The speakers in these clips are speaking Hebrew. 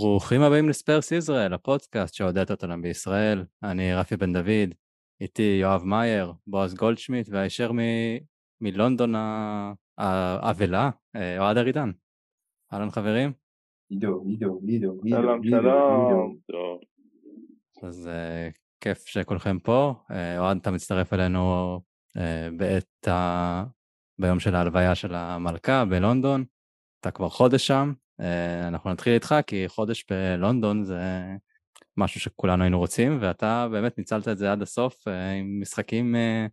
ברוכים הבאים לספרס ישראל, הפודקאסט שעודד אותנו בישראל. אני רפי בן דוד, איתי יואב מאייר, בועז גולדשמיט, והישר מ... מלונדון האבלה, אה, אוהד ארידן. אהלן חברים. עידו, עידו, עידו, שלום, שלום. אז uh, כיף שכולכם פה. Uh, אוהד, אתה מצטרף אלינו uh, בעת ה... ביום של ההלוויה של המלכה בלונדון. אתה כבר חודש שם, אה, אנחנו נתחיל איתך כי חודש בלונדון זה משהו שכולנו היינו רוצים ואתה באמת ניצלת את זה עד הסוף אה, עם משחקים אה,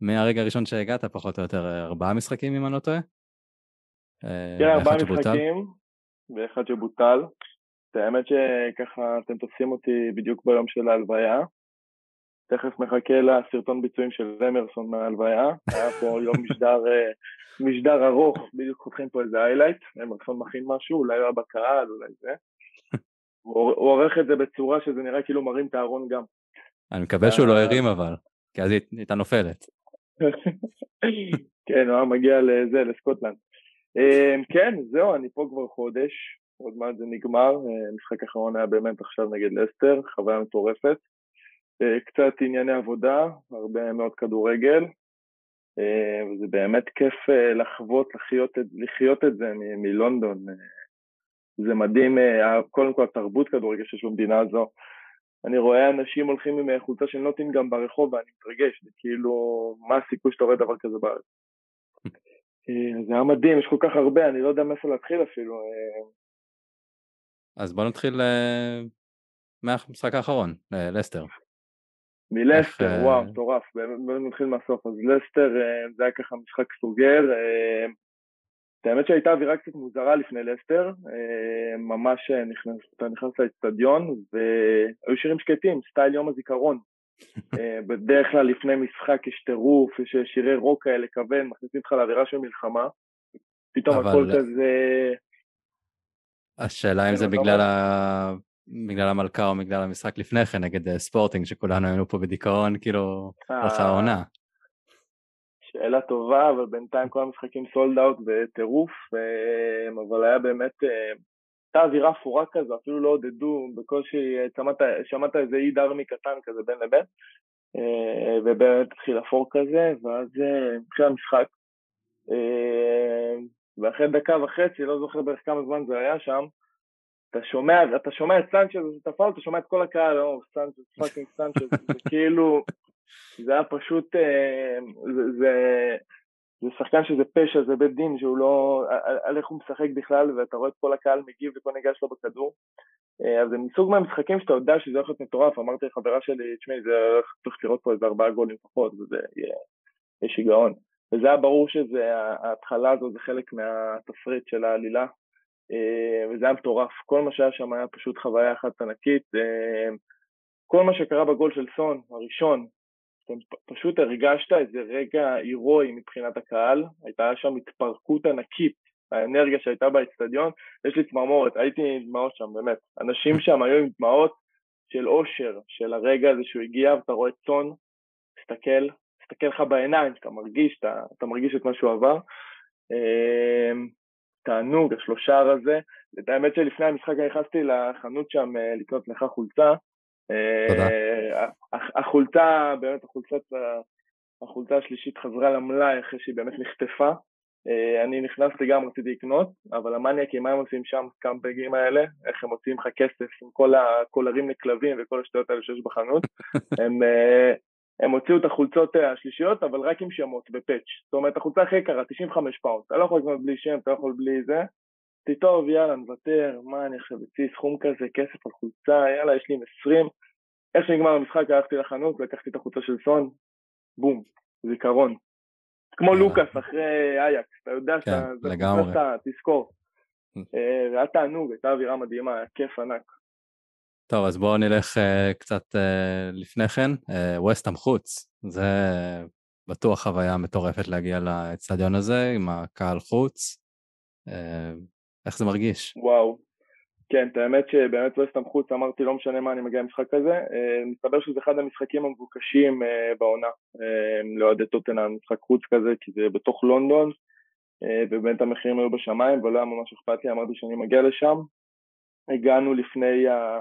מהרגע הראשון שהגעת פחות או יותר ארבעה משחקים אם אני לא טועה. כן ארבעה משחקים ואחד שבוטל. האמת שככה אתם תופסים אותי בדיוק ביום של ההלוויה. תכף מחכה לסרטון ביצועים של אמרסון מההלוויה, היה פה יום משדר, משדר ארוך, בדיוק חותכים פה איזה איילייט, אמרסון מכין משהו, אולי הוא היה בקהל, אולי זה. הוא עורך את זה בצורה שזה נראה כאילו מרים את הארון גם. אני מקווה שהוא לא הרים אבל, כי אז היא הייתה נופלת. כן, הוא היה מגיע לזה, לסקוטלנד. אמ, כן, זהו, אני פה כבר חודש, עוד מעט זה נגמר, המשחק האחרון היה באמת עכשיו נגד לסטר, חוויה מטורפת. אה, קצת ענייני עבודה, הרבה מאוד כדורגל, אה, וזה באמת כיף אה, לחוות, לחיות, לחיות את זה מלונדון. זה מדהים, קודם כל התרבות כדורגל שיש במדינה הזו. אני רואה אנשים הולכים עם חולצה של נוטינגאם ברחוב ואני מתרגש, זה כאילו, מה הסיכוי שאתה רואה דבר כזה בארץ? זה היה מדהים, יש כל כך הרבה, אני לא יודע מאיפה להתחיל אפילו. אז בוא נתחיל מהמשחק האחרון, לסטר. מלסטר, אה, וואו, מטורף, באמת נתחיל מהסוף. אז לסטר אה, זה היה ככה משחק סוגר. אה, האמת שהייתה אווירה קצת מוזרה לפני לסטר, ממש נכנס, אתה נכנס לאצטדיון והיו שירים שקטים, סטייל יום הזיכרון. בדרך כלל לפני משחק יש טירוף, יש שירי רוק כאלה כבד, מכניסים אותך לאווירה של מלחמה. פתאום הכל כזה... השאלה אם זה בגלל בגלל המלכה או בגלל המשחק לפני כן נגד אה, ספורטינג שכולנו היינו פה בדיכאון כאילו אחר העונה. שאלה טובה אבל בינתיים כל המשחקים סולד אאוט בטירוף אבל היה באמת אה, הייתה אווירה אפורה כזו אפילו לא עודדו בקושי שמעת, שמעת איזה אי דרמי קטן כזה בין לבין אה, ובאמת התחיל אפור כזה ואז התחיל המשחק ואחרי דקה וחצי לא זוכר בערך כמה זמן זה היה שם אתה שומע, אתה שומע את סנצ'ז, אתה פאול, אתה שומע את כל הקהל, או, סנצ'ז, fucking סנצ'ז, זה כאילו, זה היה פשוט, אה, זה, זה, זה שחקן שזה פשע, זה בית דין, שהוא לא, על איך הוא משחק בכלל, ואתה רואה את כל הקהל מגיב וכל נגיעה שלו בכדור. אה, אז זה מסוג מהמשחקים שאתה יודע שזה הולך להיות מטורף, אמרתי לחברה שלי, תשמעי, זה הולך, צריך לראות פה איזה ארבעה גולים לפחות, וזה יהיה שיגעון. וזה היה ברור שזה, ההתחלה הזו זה חלק מהתפריט של העלילה, וזה היה מטורף, כל מה שהיה שם היה פשוט חוויה אחת ענקית, אה, כל מה שקרה בגול של סון, הראשון, פשוט הרגשת איזה רגע הירואי מבחינת הקהל, הייתה שם התפרקות ענקית, האנרגיה שהייתה באצטדיון, יש לי צמרמורת, הייתי עם דמעות שם, באמת, אנשים שם היו עם דמעות של אושר, של הרגע הזה שהוא הגיע ואתה רואה צאן, תסתכל, תסתכל לך בעיניים, אתה מרגיש, אתה, אתה מרגיש את מה שהוא עבר. תענוג, השלושה הזה. האמת שלפני המשחק נכנסתי לחנות שם אה, לקנות לך חולצה. תודה. אה, החולצה, באמת החולצה, החולצה השלישית חזרה למלאי אחרי שהיא באמת נחטפה. אה, אני נכנסתי גם, רציתי לקנות, אבל המניאקים, מה הם עושים שם, סקאמפגים האלה, איך הם מוציאים לך כסף עם כל הקולרים לכלבים וכל השטויות האלה שיש בחנות, הם הם הוציאו את החולצות אה, השלישיות, אבל רק עם שמות ב patch. זאת אומרת, החולצה הכי יקרה, 95 pound. אתה לא יכול לקנות בלי שם, אתה לא יכול בלי זה. טוב, יאללה, נוותר, מה אני עכשיו אוציא סכום כזה, כסף על חולצה, יאללה, יש לי עם 20. איך שנגמר המשחק, הלכתי לחנות, לקחתי את החולצה של סון, בום, זיכרון. כמו לוקאס אחרי אייאקס, אתה יודע כן, שאתה תזכור. אה, זה היה תענוג, הייתה אווירה מדהימה, היה כיף ענק. טוב, אז בואו נלך uh, קצת uh, לפני כן. ווסטהאם uh, חוץ, זה בטוח חוויה מטורפת להגיע לאצטדיון הזה עם הקהל חוץ. Uh, איך זה מרגיש? וואו. כן, את האמת שבאמת ווסטהאם חוץ, אמרתי לא משנה מה אני מגיע למשחק כזה, uh, מסתבר שזה אחד המשחקים המבוקשים uh, בעונה, uh, לאוהדי טוטנאם, משחק חוץ כזה, כי זה בתוך לונדון, uh, ובאמת המחירים היו בשמיים ולא היה ממש אכפת לי, אמרתי שאני מגיע לשם, הגענו לפני, ה,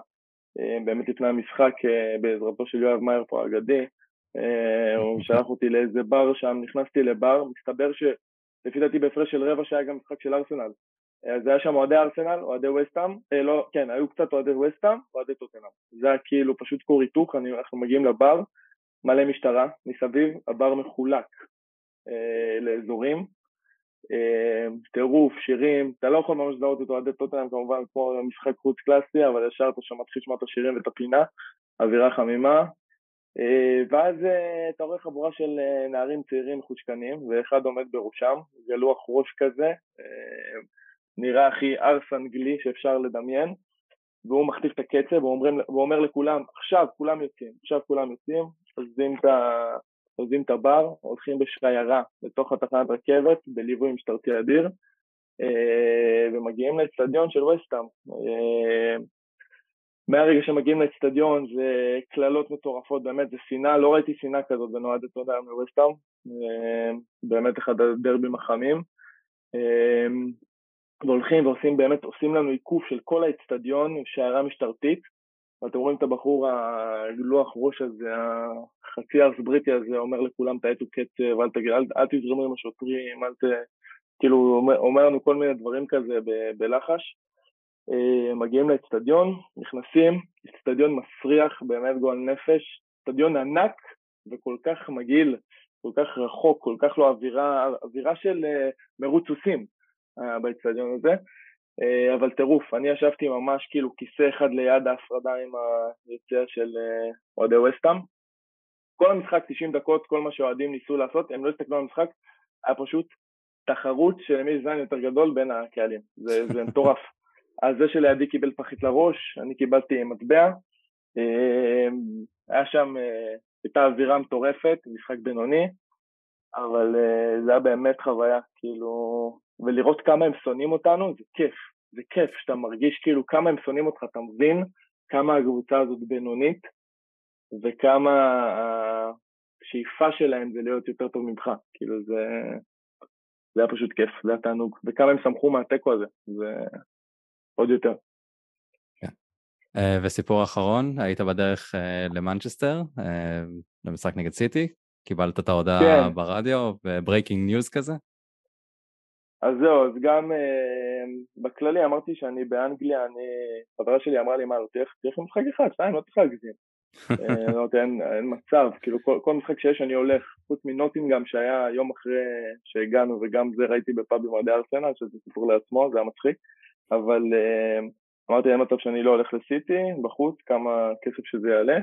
באמת לפני המשחק, בעזרתו של יואב מאייר פה האגדי, הוא שלח אותי לאיזה בר שם, נכנסתי לבר, מסתבר שלפי דעתי בהפרש של רבע שהיה גם משחק של ארסנל. אז היה שם אוהדי ארסנל, אוהדי וסטאם, אה, לא, כן, היו קצת אוהדי וסטאם ואוהדי טוטנאם. זה היה כאילו פשוט כור היתוך, אנחנו מגיעים לבר, מלא משטרה מסביב, הבר מחולק אה, לאזורים, אה, טירוף, שירים, אתה לא יכול ממש לזהות את אוהדי טוטנאם כמובן כמו משחק חוץ קלאסי, אבל ישר אתה שם מתחיל לשמוע את השירים ואת הפינה, אווירה חמימה, אה, ואז אה, אתה רואה חבורה של אה, נערים צעירים מחושקנים, ואחד עומד בראשם, זה לוח ראש כזה, נראה הכי ארס אנגלי שאפשר לדמיין, והוא מכתיב את הקצב, והוא אומר, והוא אומר לכולם, עכשיו כולם יוצאים, עכשיו כולם יוצאים, עוזבים את, עוזבים את הבר, הולכים בשיירה לתוך התחנת רכבת, בליווי משטרתי אדיר, ומגיעים לאצטדיון של וסטאם. מהרגע שמגיעים לאצטדיון זה קללות מטורפות, באמת זה שנאה, לא ראיתי שנאה כזאת בין אוהדי תודה מווסטאם, באמת אחד הדרבים החמים. והולכים ועושים באמת, עושים לנו עיקוף של כל האצטדיון עם שיירה משטרתית, ואתם רואים את הבחור הלוח ראש הזה, החצי ארס בריטי הזה, אומר לכולם תעטו קצב, אל, תגיד, אל, אל תזרמו עם השוטרים, אל ת... כאילו, אומר, אומר לנו כל מיני דברים כזה ב, בלחש. אה, מגיעים לאצטדיון, נכנסים, אצטדיון מסריח, באמת גועל נפש, אצטדיון ענק וכל כך מגעיל, כל כך רחוק, כל כך לא אווירה, אווירה של אה, מרוץ סוסים אה, באצטדיון הזה, אבל טירוף, אני ישבתי ממש כאילו כיסא אחד ליד ההפרדה עם היציאה של אוהדי וסטאם. כל המשחק 90 דקות, כל מה שאוהדים ניסו לעשות, הם לא הסתכלו על המשחק, היה פשוט תחרות של מי זין יותר גדול בין הקהלים, זה, מטורף. אז זה שלידי קיבל פחית לראש, אני קיבלתי מטבע. אמ, היה שם, אה, הייתה אווירה מטורפת, משחק בינוני, אבל אה, זה היה באמת חוויה, כאילו, ולראות כמה הם שונאים אותנו, זה כיף, זה כיף שאתה מרגיש כאילו כמה הם שונאים אותך, אתה מבין כמה הקבוצה הזאת בינונית, וכמה השאיפה שלהם זה להיות יותר טוב ממך, כאילו זה, זה היה פשוט כיף, זה היה תענוג, וכמה הם שמחו מהתיקו הזה, זה עוד יותר. אה, וסיפור אחרון, היית בדרך אה, למנצ'סטר, אה, למשחק נגד סיטי, קיבלת את ההודעה כן. ברדיו, ו breaking news כזה? אז זהו, אז גם בכללי אמרתי שאני באנגליה, אני, חברה שלי אמרה לי, מה, לא תלך למשחק אחד, שתיים, לא צריך להגזים. אמרתי, אין, אין מצב, כאילו כל, כל משחק שיש אני הולך, חוץ מנוטינגאם שהיה יום אחרי שהגענו וגם זה ראיתי בפאב עם אוהדי ארסנל, שזה סיפור לעצמו, זה היה מצחיק. אבל אה, אמרתי אין מצב שאני לא הולך לסיטי בחוץ, כמה כסף שזה יעלה.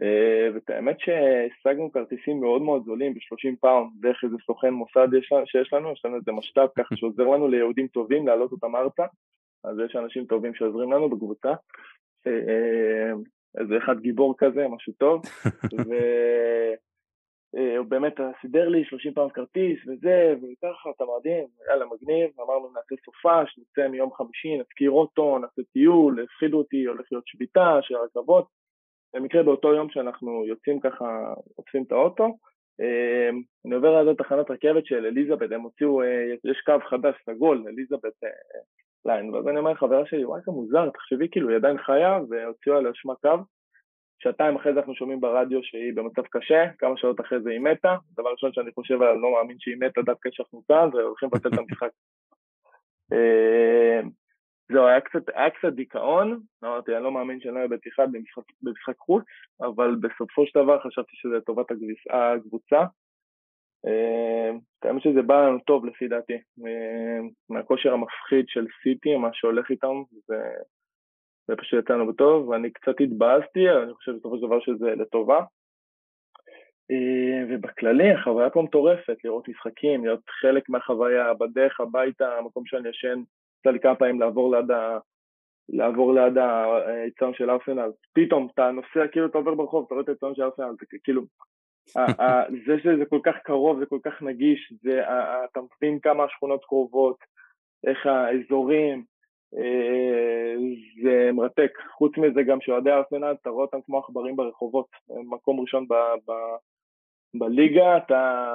אה, ואת האמת שהשגנו כרטיסים מאוד מאוד זולים ב-30 pound דרך איזה סוכן מוסד יש, שיש לנו, יש לנו איזה משת"פ ככה שעוזר לנו ליהודים טובים להעלות אותם ארצה, אז יש אנשים טובים שעוזרים לנו בקבוצה. Uh, איזה אחד גיבור כזה, משהו טוב. ו... אה, הוא באמת סידר לי 30 פעם כרטיס וזה, וככה, אתה מדהים, יאללה מגניב, אמרנו נעשה סופש, נצא מיום חמישי, נזכיר אותו, נעשה טיול, הפחידו אותי, הולך להיות שביתה של הרכבות. במקרה באותו יום שאנחנו יוצאים ככה, עושים את האוטו, אה, אני עובר ליד תחנת רכבת של אליזבת, הם הוציאו, אה, יש קו חדש, סגול, אליזבת ליין, ואז אני אומר לחברה שלי, וואי, זה מוזר, תחשבי, כאילו, היא עדיין חיה, והוציאו עליה שמה קו, שעתיים אחרי זה אנחנו שומעים ברדיו שהיא במצב קשה, כמה שעות אחרי זה היא מתה, דבר ראשון שאני חושב עליה, לא מאמין שהיא מתה דווקא כשאנחנו כאן, והולכים לבטל את המשחק. זהו, היה קצת, היה קצת דיכאון, אמרתי, אני לא מאמין שאני לא אהיה במשחק, במשחק חוץ, אבל בסופו של דבר חשבתי שזה לטובת הקבוצה. אה, האמת שזה בא לנו טוב לפי דעתי, מהכושר המפחיד של סיטי, מה שהולך איתם, זה זה פשוט יצא לנו בטוב, ואני קצת התבאסתי, אבל אני חושב בסופו של דבר שזה לטובה. אה, ובכללי החוויה פה מטורפת, לראות משחקים, להיות חלק מהחוויה, בדרך הביתה, המקום שאני ישן, יצא לי כמה פעמים לעבור ליד ה... לעבור ליד היציון של ארסנל, פתאום אתה נוסע, כאילו אתה עובר ברחוב, אתה רואה את היציון של ארסנל, זה כאילו, זה שזה כל כך קרוב, זה כל כך נגיש, זה, אתה מבין כמה השכונות קרובות, איך האזורים, אה, זה מרתק. חוץ מזה גם שאוהדי ארסנל, אתה רואה אותם כמו עכברים ברחובות. מקום ראשון בליגה, אתה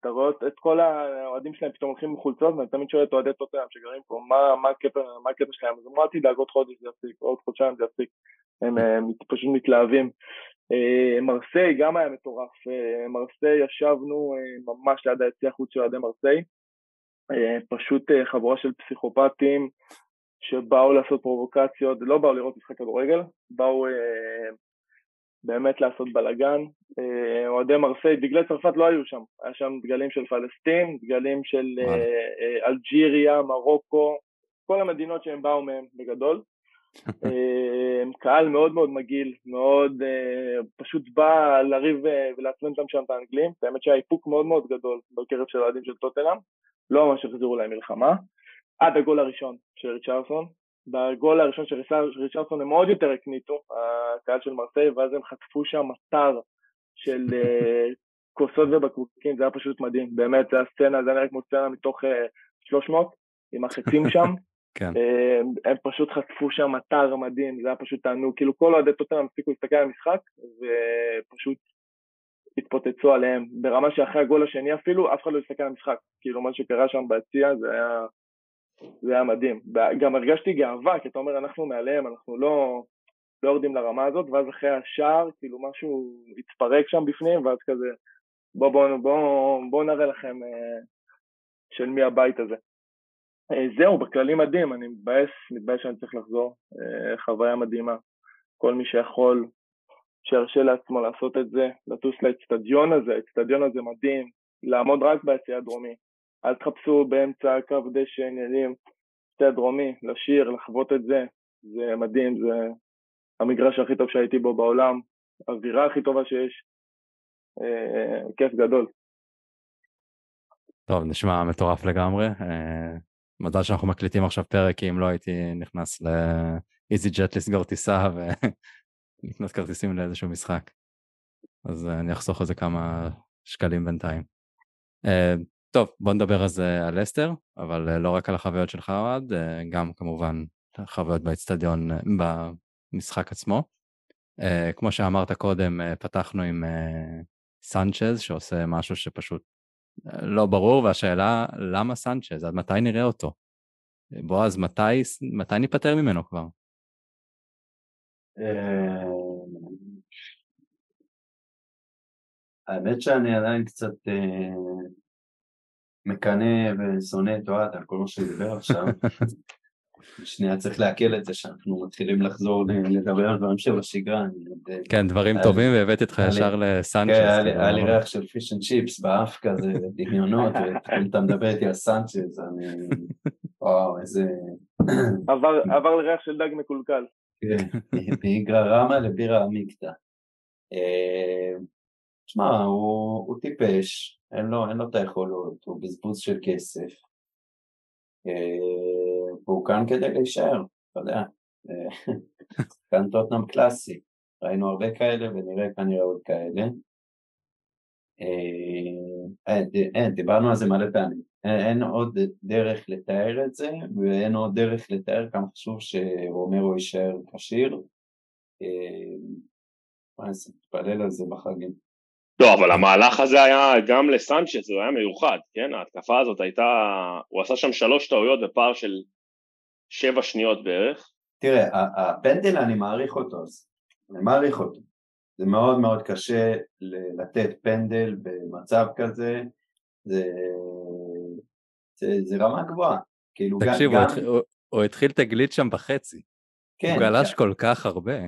אתה רואה את כל האוהדים שלהם פתאום הולכים עם חולצות, ואני תמיד שואל את אוהדי טוטנאם שגרים פה, מה, מה, הקטע, מה הקטע שלהם? אז אמרו, אל תדאג, עוד חודש זה יפסיק, עוד חודשיים זה יפסיק. הם אה, פשוט מתלהבים. אה, מרסיי גם היה מטורף, אה, מרסיי ישבנו ממש ליד היציע חוץ של אוהדי מרסיי, פשוט חבורה של פסיכופטים שבאו לעשות פרובוקציות, לא באו לראות משחק כדורגל, באו באמת לעשות בלאגן. אה, אוהדי מרסיי, דגלי צרפת לא היו שם, היה שם דגלים של פלסטין, דגלים של אה, אה, אלג'יריה, מרוקו, כל המדינות שהם באו מהם בגדול. קהל מאוד מאוד מגעיל, מאוד פשוט בא לריב ולעצבן אותם שם את האנגלים, האמת שהיה איפוק מאוד מאוד גדול בקרב של האוהדים של טוטנאם, לא ממש החזירו להם מלחמה, עד הגול הראשון של ריצ'רסון, בגול הראשון של ריצ'רדסון הם עוד יותר הקניטו, הקהל של מרסיי, ואז הם חטפו שם אתר של אה, כוסות ובקבוקים, זה היה פשוט מדהים, באמת, זה הסצנה, זה נראה כמו סצנה מתוך 300, אה, עם החצים שם. כן. אה, הם פשוט חטפו שם אתר מדהים, זה היה פשוט תענוג, כאילו כל אוהדי טוטנאם הפסיקו להסתכל על המשחק, ופשוט התפוצצו עליהם, ברמה שאחרי הגול השני אפילו, אף אחד לא הסתכל על המשחק, כאילו מה שקרה שם ביציע זה היה זה היה מדהים. גם הרגשתי גאווה, כי אתה אומר, אנחנו מעליהם, אנחנו לא, לא יורדים לרמה הזאת, ואז אחרי השער, כאילו משהו התפרק שם בפנים, ואז כזה, בואו בוא, בוא, בוא, נראה לכם אה, של מי הבית הזה. אה, זהו, בכללי מדהים, אני מתבאס, מתבאס שאני צריך לחזור. אה, חוויה מדהימה. כל מי שיכול, שירשה לעצמו לעשות את זה, לטוס לאצטדיון הזה, האצטדיון הזה מדהים, לעמוד רק ביציע הדרומי, אל תחפשו באמצע קו דשא עניינים, שתי הדרומי, לשיר, לחוות את זה, זה מדהים, זה המגרש הכי טוב שהייתי בו בעולם, האווירה הכי טובה שיש, אה, כיף גדול. טוב, נשמע מטורף לגמרי. אה, מזל שאנחנו מקליטים עכשיו פרק, כי אם לא הייתי נכנס לאיזי ג'ט לסגור טיסה ולקנות כרטיסים לאיזשהו משחק. אז אה, אני אחסוך על זה כמה שקלים בינתיים. אה, טוב, בוא נדבר אז על אסתר, אבל אה, לא רק על החוויות שלך אוהד, אה, גם כמובן חוויות באצטדיון, אה, במשחק עצמו. כמו שאמרת קודם, פתחנו עם סנצ'ז, שעושה משהו שפשוט לא ברור, והשאלה, למה סנצ'ז? עד מתי נראה אותו? בועז, מתי, מתי ניפטר ממנו כבר? האמת שאני עדיין קצת מקנא ושונא את אוהד על כל מה שהוא דיבר עכשיו. שנייה צריך לעכל את זה שאנחנו מתחילים לחזור לדבר על דברים שבשגרה. כן, דברים טובים והבאתי אותך ישר לסנצ'ס. כן, היה לי ריח של fish and chips באף כזה, דמיונות, ופתאום אתה מדבר איתי על סנצ'ס, אני... וואו, איזה... עבר לריח של דג מקולקל. כן, מאיגרא רמא לבירה עמיקתא. תשמע, אה, הוא טיפש, אין לו, אין לו את היכולות, הוא בזבוז של כסף, אה, והוא כאן כדי להישאר, אתה יודע, אה, כאן טוטנאם קלאסי, ראינו הרבה כאלה ונראה כנראה עוד כאלה. אה, אין, דיברנו על זה מלא פעמים, אין עוד דרך לתאר את זה ואין עוד דרך לתאר כמה חשוב שרומרו יישאר כשיר. אני מתפלל על זה בחגים. לא, אבל המהלך הזה היה גם לסנצ'ס, הוא היה מיוחד, כן? ההתקפה הזאת הייתה, הוא עשה שם שלוש טעויות בפער של שבע שניות בערך. תראה, הפנדל אני מעריך אותו, אני מעריך אותו. זה מאוד מאוד קשה לתת פנדל במצב כזה, זה, זה, זה רמה גבוהה. כאילו תקשיב, גם... הוא, התחיל, הוא, הוא התחיל את הגליץ' שם בחצי. כן, הוא גלש כן. כל כך הרבה.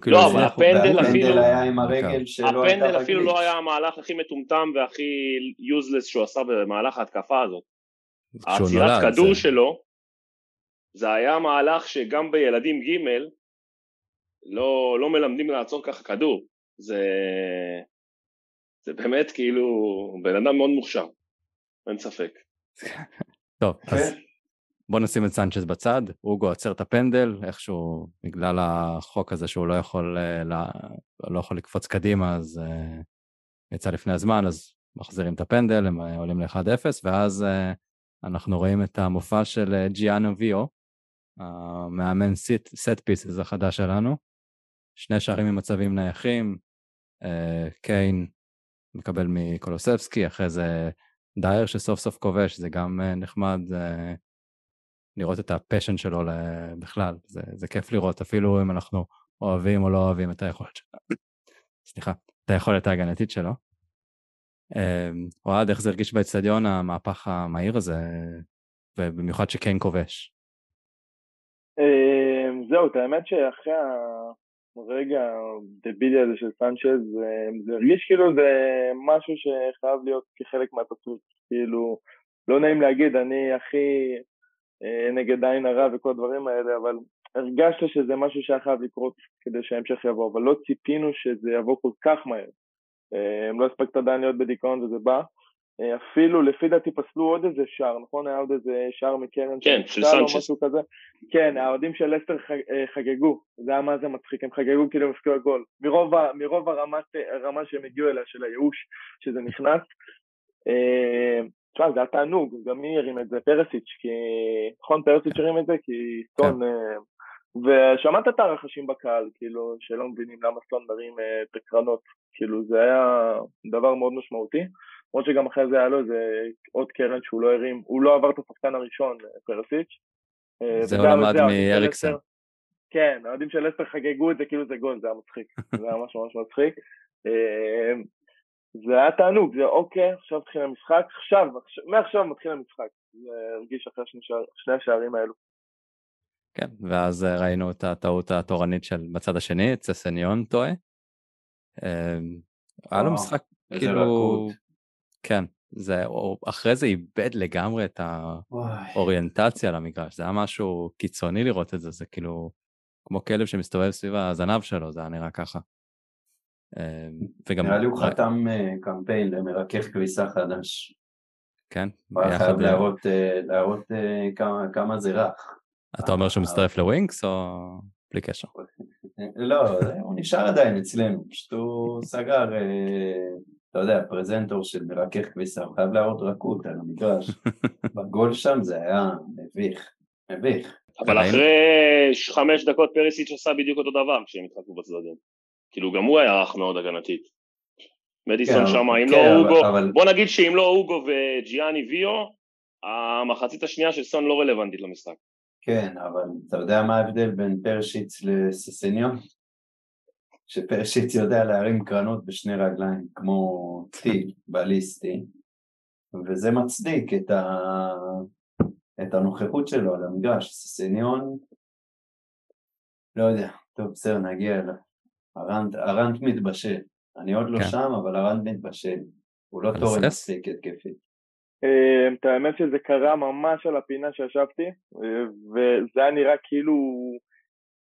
כאילו לא, אבל הפנדל אפילו, היה עם הרגל שלו הפנדל אפילו לא היה המהלך הכי מטומטם והכי יוזלס שהוא עשה במהלך ההתקפה הזאת. העצירת כדור זה... שלו, זה היה מהלך שגם בילדים ג' לא, לא מלמדים לעצור ככה כדור. זה, זה באמת כאילו בן אדם מאוד מוכשר, אין ספק. טוב, אז כן. בוא נשים את סנצ'ס בצד, אוגו עצר את הפנדל, איכשהו בגלל החוק הזה שהוא לא יכול, אה, לא, יכול לקפוץ קדימה, אז uh, יצא לפני הזמן, אז מחזירים את הפנדל, הם אה, עולים ל-1-0, ואז אנחנו רואים את המופע של ג'יאנו ויו, המאמן סט פיסס החדש שלנו, שני שערים ממצבים נייחים, קיין מקבל מקולוסבסקי, אחרי זה דייר שסוף סוף כובש, זה גם נחמד לראות את הפשן שלו בכלל, זה, זה כיף לראות, אפילו אם אנחנו אוהבים או לא אוהבים את היכולת שלו. סליחה, את היכולת ההגנתית שלו. אוהד, איך זה הרגיש באצטדיון המהפך המהיר הזה, ובמיוחד שקיין כובש? זהו, את האמת שאחרי הרגע הדבילי הזה של סנצ'ז, זה הרגיש כאילו זה משהו שחייב להיות כחלק מהתפריט, כאילו, לא נעים להגיד, אני הכי נגד עין הרע וכל הדברים האלה, אבל הרגשת שזה משהו שהיה חייב לקרות כדי שההמשך יבוא, אבל לא ציפינו שזה יבוא כל כך מהר. אה, לא הספקת עדיין להיות בדיכאון וזה בא. אה, אפילו לפי דעתי פסלו עוד איזה שער, נכון? היה עוד איזה שער מקרן כן, של סנצ'ס. משהו כזה. כן, האוהדים של לסטר חגגו, זה היה מה זה מצחיק, הם חגגו כאילו הם הפקיעו גול. מרוב, מרוב הרמת, הרמה שהם הגיעו אליה, של הייאוש, שזה נכנס. תשמע, זה היה תענוג, גם מי הרים את זה? פרסיץ', כי... נכון, פרסיץ' הרים את זה, כי סטון... כן. אה, ושמעת את הרחשים בקהל, כאילו, שלא מבינים למה סטון מרים אה, את הקרנות, כאילו, זה היה דבר מאוד משמעותי. למרות שגם אחרי זה היה לו איזה עוד קרן שהוא לא הרים, הוא לא עבר את השחקן הראשון, אה, פרסיץ'. זה הוא למד מאריקסן. כן, האוהדים של אסטר חגגו את זה כאילו זה גול, זה היה מצחיק, זה היה ממש ממש מצחיק. זה היה תענוג, זה אוקיי, עכשיו מתחיל המשחק, עכשיו, מעכשיו מתחיל המשחק, זה הרגיש אחרי שני, שער, שני השערים האלו. כן, ואז אה, ראינו את הטעות התורנית של בצד השני, את ססניון טועה. אמ, היה לו משחק, כאילו, כן, זה, אחרי זה איבד לגמרי את האוריינטציה למגרש, זה היה משהו קיצוני לראות את זה, זה כאילו כמו כלב שמסתובב סביב הזנב שלו, זה היה נראה ככה. אמ, וגם... נראה לי הוא חתם אה, קמפיין למרכך כביסה חדש. כן, הוא היה חייב להראות, אה, להראות אה, כמה, כמה זה רך. אתה אומר שהוא מצטרף לווינקס או בלי קשר? לא, הוא נשאר עדיין אצלנו, פשוט הוא סגר, אתה יודע, פרזנטור של מרכך כביסה, הוא חייב להראות רכות על המגרש. בגול שם זה היה מביך, מביך. אבל אחרי חמש דקות פרסיץ' עשה בדיוק אותו דבר כשהם התחלקו בצדדים. כאילו גם הוא היה רך מאוד הגנתית. מדיסון כן, שם, אם כן, לא אוגו, אבל... בוא נגיד שאם לא אוגו וג'יאני ויו, המחצית השנייה של סון לא רלוונטית למשחק. כן, אבל אתה יודע מה ההבדל בין פרשיץ לססניון? שפרשיץ יודע להרים קרנות בשני רגליים, כמו טיל בליסטי, וזה מצדיק את, ה... את הנוכחות שלו על המגרש. ססניון, לא יודע, טוב בסדר נגיע אליו. הרנט מתבשל. אני עוד לא כן. שם, אבל הרנט מתבשל. הוא לא תורן מספיק התקפית. אה, את האמת שזה קרה ממש על הפינה שישבתי, אה, וזה היה נראה כאילו,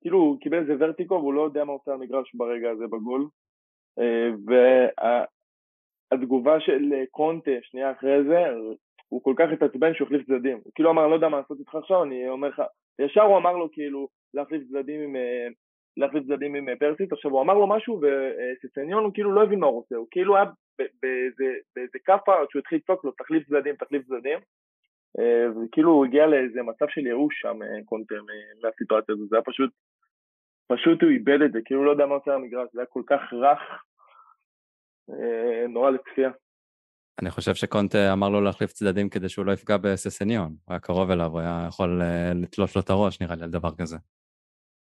כאילו הוא קיבל איזה ורטיקו והוא לא יודע מה עושה המגרש ברגע הזה בגול. אה, והתגובה של קונטה שנייה אחרי זה, הוא כל כך התעצבן שהוא החליף צדדים. הוא כאילו אמר, לא יודע מה לעשות איתך עכשיו, אני אומר לך, ישר הוא אמר לו כאילו להחליף צדדים עם להחליף צדדים עם פרסית, עכשיו הוא אמר לו משהו וססניון הוא כאילו לא הבין מה הוא רוצה, הוא כאילו היה באיזה כאפה שהוא התחיל לצעוק לו תחליף צדדים, תחליף צדדים. אה, וכאילו הוא הגיע לאיזה מצב של ייאוש שם אה, קונטם מהסיטואציה הזו, זה היה פשוט, פשוט הוא איבד את זה, כאילו לא יודע מה עושה המגרש, זה היה כל כך רך, אה, נורא לצפייה. אני חושב שקונטה אמר לו להחליף צדדים כדי שהוא לא יפגע בססניון, הוא היה קרוב אליו, הוא היה יכול לתלוש לו את הראש נראה לי על דבר כזה.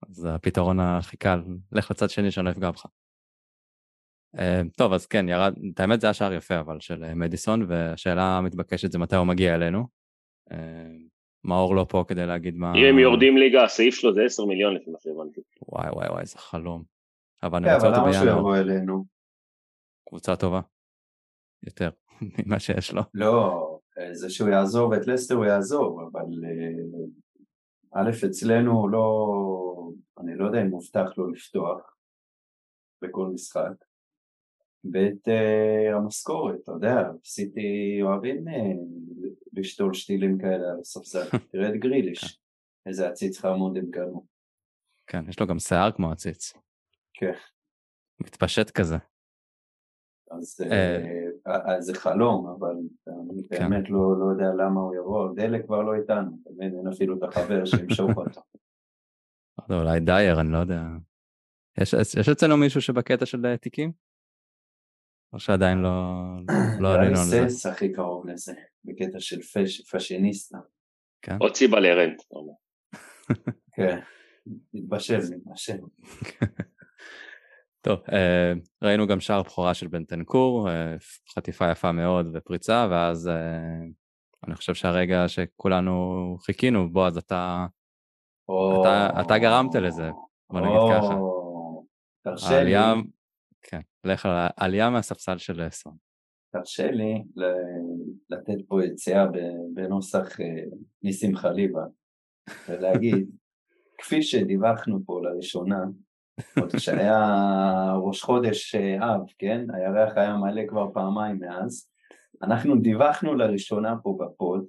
אז הפתרון הכי קל, לך לצד שני שאני לא אפגע בך. אה, טוב, אז כן, ירד, את האמת זה היה שער יפה אבל של אה, מדיסון, והשאלה המתבקשת זה מתי הוא מגיע אלינו. אה, מאור לא פה כדי להגיד מה... אם הם יורדים ליגה, הסעיף שלו זה 10 מיליון לפי מה שהבנתי. וואי וואי וואי, איזה חלום. אבל אני רוצה אותו בינואר. כן, אבל למה שהוא יבוא אלינו? קבוצה טובה. יותר ממה שיש לו. לא, זה שהוא יעזוב את לסטר הוא יעזוב, אבל א', אצלנו לא, אני לא יודע אם מובטח לו לפתוח בכל משחק. ב', אה, המשכורת, אתה יודע, סיטי אוהבים אה, לשתול שתילים כאלה על הספסל, תראה את גריליש, כן. איזה עציץ חמוד הם קנו. כן, יש לו גם שיער כמו עציץ. כן. מתפשט כזה. אז אה, זה חלום, אבל אני כן. באמת לא, לא יודע למה הוא יבוא, דלק כבר לא איתנו, אין אפילו את החבר שימשוך אותו. אולי דייר, אני לא יודע. יש, יש אצלנו מישהו שבקטע של תיקים? או שעדיין לא, לא עלינו על זה. סס הכי קרוב לזה, בקטע של פש, פשיניסטה. כן. או ציבה לרנט. אתה אומר. כן, מתבשל, מתבשל. טוב, אה, ראינו גם שער בכורה של בנטנקור, אה, חטיפה יפה מאוד ופריצה, ואז אה, אני חושב שהרגע שכולנו חיכינו, בועז, אתה, אתה, אתה גרמת לזה, בוא נגיד ככה. או, תרשה לי, העלייה, כן, לך על העלייה מהספסל של סון. תרשה לי לתת פה יציאה בנוסח ניסים חליבה, ולהגיד, כפי שדיווחנו פה לראשונה, עוד כשהיה ראש חודש אה, אב, כן? הירח היה מלא כבר פעמיים מאז, אנחנו דיווחנו לראשונה פה ב pod,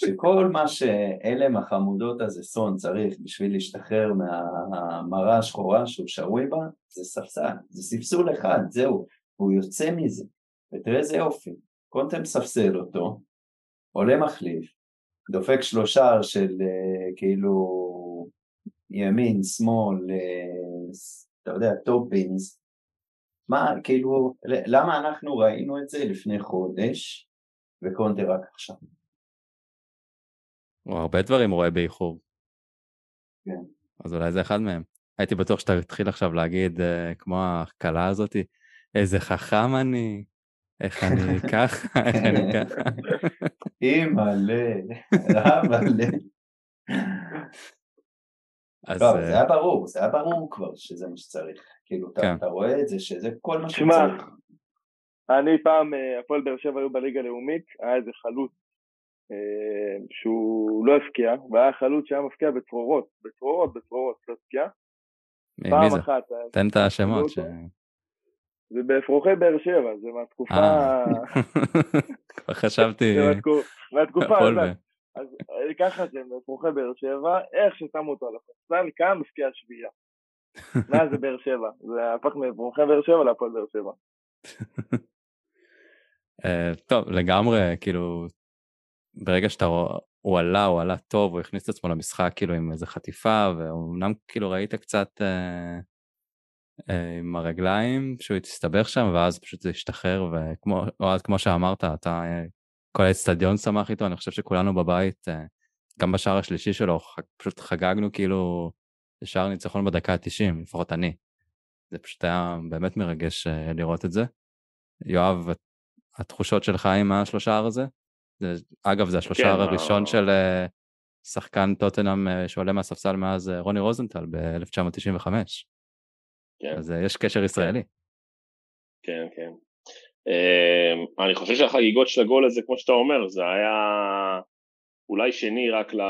שכל מה שעלם החמודות הזה סון צריך בשביל להשתחרר מהמרה השחורה שהוא שרוי בה, זה ספסל, זה ספסול אחד, זהו, והוא יוצא מזה, ותראה איזה יופי, קונטה מספסל אותו, עולה מחליף, דופק שלושה של אה, כאילו ימין, שמאל, אה, אתה יודע, top bins, מה, כאילו, למה אנחנו ראינו את זה לפני חודש, וקונטה רק עכשיו? הוא הרבה דברים רואה באיחור. כן. אז אולי זה אחד מהם. הייתי בטוח שאתה תתחיל עכשיו להגיד, אה, כמו הכלה הזאתי, איזה חכם אני, איך אני ככה, איך אני ככה. אימא'לה, אימא'לה. אז לא, אה, זה היה ברור, זה היה ברור כבר שזה מה שצריך. כאילו, אתה- כן. אתה רואה את זה, שזה כל מה שמע, שצריך. אני פעם, אה, הפועל באר שבע היו בליגה הלאומית, היה איזה חלוץ אה, שהוא לא הפקיע, והיה חלוץ שהיה מפקיע בצרורות, בצרורות, בצרורות, לא הפקיע. פעם זה? אחת, תן את השמות. ש- זה באפרוחי באר שבע, זה מהתקופה... כבר חשבתי, זה מהתקו- מהתקופה הזאת. אז אה, ככה זה, באפרוחי באר שבע, איך ששמו אותו על הספסל, קם, הפקיע שביעייה. מאז זה באר שבע, זה הפך מאפרוחי באר שבע להפועל באר שבע. אה, טוב, לגמרי, כאילו, ברגע שאתה הוא עלה, הוא עלה טוב, הוא הכניס את עצמו למשחק כאילו עם איזה חטיפה, ואומנם כאילו ראית קצת אה, אה, עם הרגליים שהוא הסתבך שם, ואז פשוט זה השתחרר, וכמו אוהד, כמו שאמרת, אתה, אה, כל האצטדיון שמח איתו, אני חושב שכולנו בבית, אה, גם בשער השלישי שלו, פשוט חגגנו כאילו, שער ניצחון בדקה ה-90, לפחות אני. זה פשוט היה באמת מרגש אה, לראות את זה. יואב, התחושות שלך עם השלושה הזה? זה, אגב, זה השלושה כן, הראשון ה- של אה, שחקן טוטנאם אה, שעולה מהספסל מאז אה, רוני רוזנטל ב-1995. כן. אז אה, יש קשר ישראלי. כן, כן. Um, אני חושב שהחגיגות של הגול הזה, כמו שאתה אומר, זה היה אולי שני רק ל...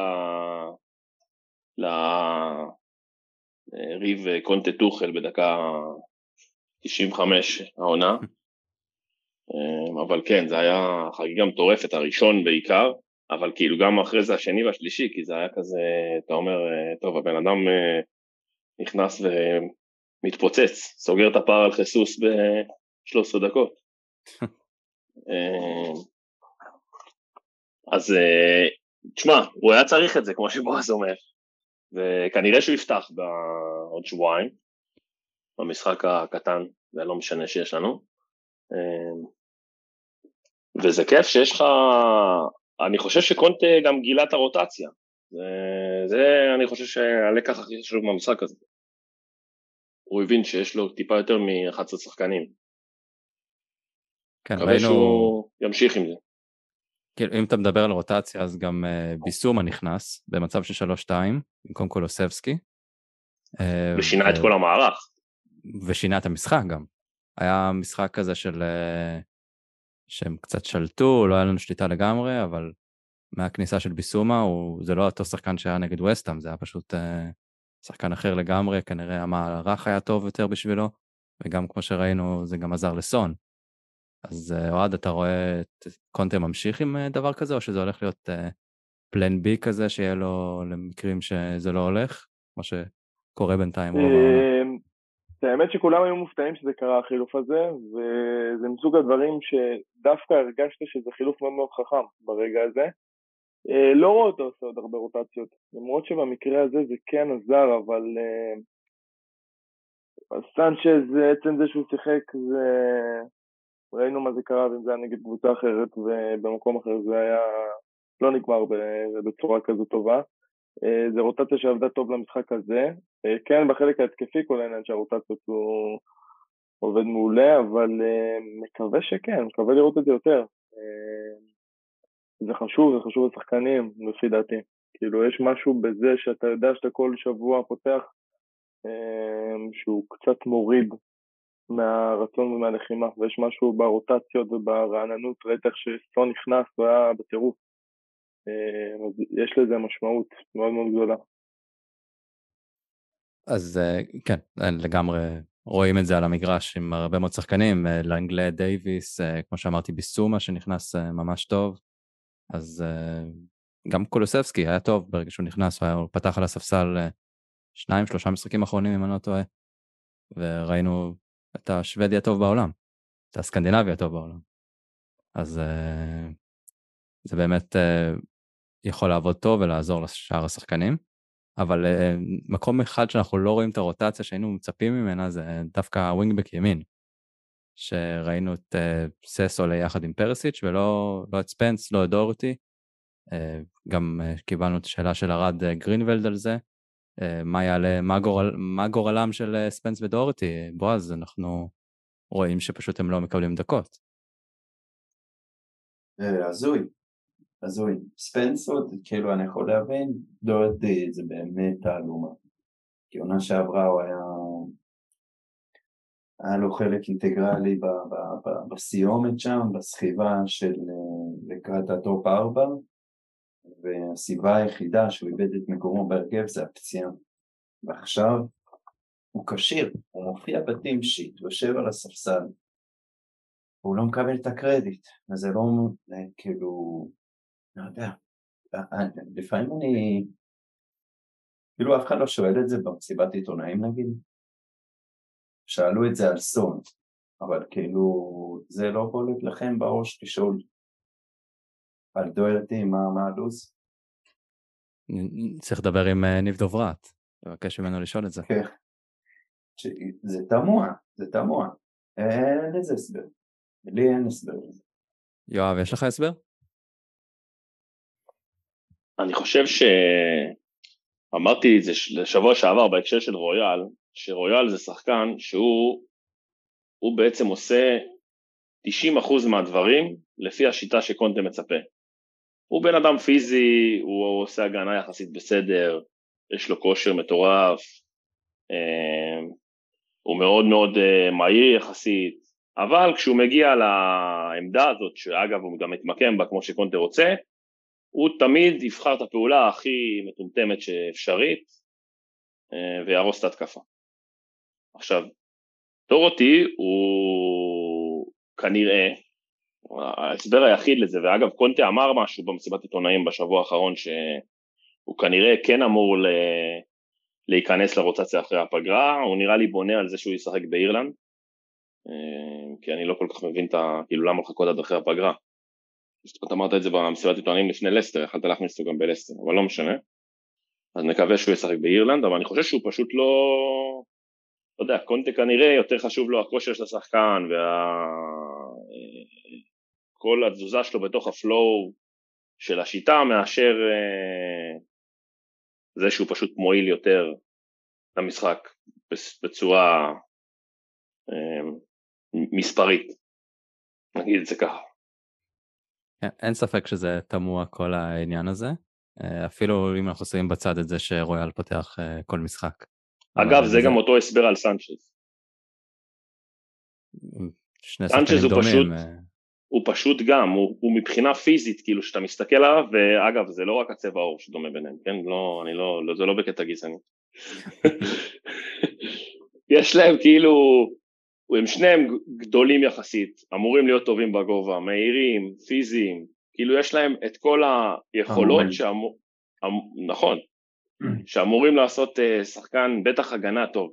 ל... אה, אה, קונטה טוחל בדקה 95 העונה. Um, אבל כן, זה היה חגיגה מטורפת, הראשון בעיקר, אבל כאילו גם אחרי זה השני והשלישי, כי זה היה כזה, אתה אומר, אה, טוב, הבן אדם נכנס ומתפוצץ, סוגר את הפער על חיסוס ב-13 דקות. אה, אז אה, תשמע, הוא היה צריך את זה, כמו שבועז אומר, וכנראה שהוא יפתח בעוד שבועיים, במשחק הקטן והלא משנה שיש לנו. אה, וזה כיף שיש לך, אני חושב שקונטה גם גילה את הרוטציה. זה, זה אני חושב שהלקח הכי חשוב מהמשחק הזה. הוא הבין שיש לו טיפה יותר מ-11 שחקנים. כן, מקווה ראינו, שהוא ימשיך עם זה. כאילו, אם אתה מדבר על רוטציה, אז גם אה, ביסומה נכנס במצב של 3-2, במקום קולוסבסקי. אה, ושינה את ו- כל המערך. ושינה את המשחק גם. היה משחק כזה של... אה, שהם קצת שלטו, לא היה לנו שליטה לגמרי, אבל מהכניסה של ביסומה, הוא, זה לא אותו שחקן שהיה נגד וסטאם, זה היה פשוט אה, שחקן אחר לגמרי, כנראה המערך היה טוב יותר בשבילו, וגם כמו שראינו, זה גם עזר לסון. אז אה, אוהד, אתה רואה את קונטה ממשיך עם אה, דבר כזה, או שזה הולך להיות אה, פלן בי כזה, שיהיה לו למקרים שזה לא הולך, כמו שקורה בינתיים? אמ, האמת שכולם היו מופתעים שזה קרה החילוף הזה, וזה מסוג הדברים שדווקא הרגשתי שזה חילוף מאוד מאוד חכם ברגע הזה. אה, לא רואה אותו עושה עוד הרבה רוטציות, למרות שבמקרה הזה זה כן עזר, אבל אה, סנצ'ז, עצם זה שהוא שיחק זה ראינו מה זה קרה ואם זה היה נגד קבוצה אחרת ובמקום אחר זה היה לא נגמר בצורה כזו טובה. אה, זה רוטציה שעבדה טוב למשחק הזה. אה, כן, בחלק ההתקפי כל העניין שהרוטציות הוא עובד מעולה, אבל אה, מקווה שכן, מקווה לראות את זה יותר. זה חשוב, זה חשוב לשחקנים, לפי דעתי. כאילו, יש משהו בזה שאתה יודע שאתה כל שבוע פותח, שהוא קצת מוריד מהרצון ומהלחימה, ויש משהו ברוטציות וברעננות, ראית איך שסון נכנס והיה בטירוף. אה, אז יש לזה משמעות מאוד מאוד גדולה. אז אה, כן, לגמרי רואים את זה על המגרש עם הרבה מאוד שחקנים, אה, לנגלה דייוויס, כמו שאמרתי, ביסומה שנכנס ממש טוב, אז גם קולוסבסקי היה טוב ברגע שהוא נכנס, הוא פתח על הספסל שניים, שלושה משחקים אחרונים אם אני לא טועה, וראינו את השוודי הטוב בעולם, את הסקנדינבי הטוב בעולם. אז זה באמת יכול לעבוד טוב ולעזור לשאר השחקנים. אבל uh, מקום אחד שאנחנו לא רואים את הרוטציה שהיינו מצפים ממנה זה דווקא הווינגבק ימין. שראינו את סס עולה יחד עם פרסיץ' ולא לא את ספנס, לא את דורטי. גם קיבלנו את השאלה של ארד גרינבלד על זה. Uh, מה יעלה, מה, גורל, מה גורלם של uh, ספנס ודורטי? בועז, אנחנו רואים שפשוט הם לא מקבלים דקות. הזוי, הזוי. ספנסות, כאילו אני יכול להבין, דורטי זה באמת תעלומה. כי עונה שעברה הוא היה... היה לו חלק אינטגרלי בסיומת שם, בסחיבה של לקראת ה top 4 והסיבה היחידה שהוא איבד את מקומו בהרכב זה הפציעה. ועכשיו הוא כשיר, הוא מופיע ב team sheet, יושב על הספסל, הוא לא מקבל את הקרדיט, וזה לא כאילו לא יודע, אה, אה, לפעמים אני... כאילו אף אחד לא שואל את זה במסיבת עיתונאים נגיד. שאלו את זה על סון, אבל כאילו זה לא בולט לכם בראש לשאול על דוארטי מה, מה הלו"ז? צריך לדבר עם אה, ניב דוברת, לבקש ממנו לשאול את זה. כן. זה תמוה, זה תמוה. אין לזה הסבר. לי אין הסבר לזה. יואב, יש לך הסבר? אני חושב שאמרתי את זה לשבוע שעבר בהקשר של רויאל, שרויאל זה שחקן שהוא הוא בעצם עושה 90% מהדברים לפי השיטה שקונטה מצפה. הוא בן אדם פיזי, הוא עושה הגנה יחסית בסדר, יש לו כושר מטורף, אה, הוא מאוד מאוד אה, מהיר יחסית, אבל כשהוא מגיע לעמדה הזאת, שאגב הוא גם מתמקם בה כמו שקונטה רוצה, הוא תמיד יבחר את הפעולה הכי מטומטמת שאפשרית אה, ויהרוס את ההתקפה. עכשיו, דורותי הוא כנראה, ההסבר היחיד לזה, ואגב קונטה אמר משהו במסיבת עיתונאים בשבוע האחרון שהוא כנראה כן אמור ל... להיכנס לרוטציה אחרי הפגרה, הוא נראה לי בונה על זה שהוא ישחק באירלנד, אה, כי אני לא כל כך מבין את ה... כאילו למה לחכות עד אחרי הפגרה. אתה אמרת את זה במסיבת עיתונאים לפני לסטר, יכלת להכניס אותו גם בלסטר, אבל לא משנה. אז נקווה שהוא ישחק באירלנד, אבל אני חושב שהוא פשוט לא... לא יודע, קונטה כנראה יותר חשוב לו הכושר של השחקן וכל וה... התזוזה שלו בתוך ה flow של השיטה מאשר אה, זה שהוא פשוט מועיל יותר למשחק בצורה אה, מספרית, נגיד את זה ככה. כן, אין ספק שזה תמוה כל העניין הזה, אה, אפילו אם אנחנו שמים בצד את זה שרויאל פותח כל משחק. אגב, זה גם אותו הסבר על סנצ'ז. סנצ'ז הוא פשוט, אה. הוא פשוט גם, הוא, הוא מבחינה פיזית, כאילו שאתה מסתכל עליו, ואגב, זה לא רק הצבע העור שדומה ביניהם, כן? לא, אני לא, לא זה לא בקטע גזעני. יש להם כאילו, הם שניהם גדולים יחסית, אמורים להיות טובים בגובה, מהירים, פיזיים, כאילו יש להם את כל היכולות שאמור, אמ, נכון, שאמורים לעשות uh, שחקן בטח הגנה טוב,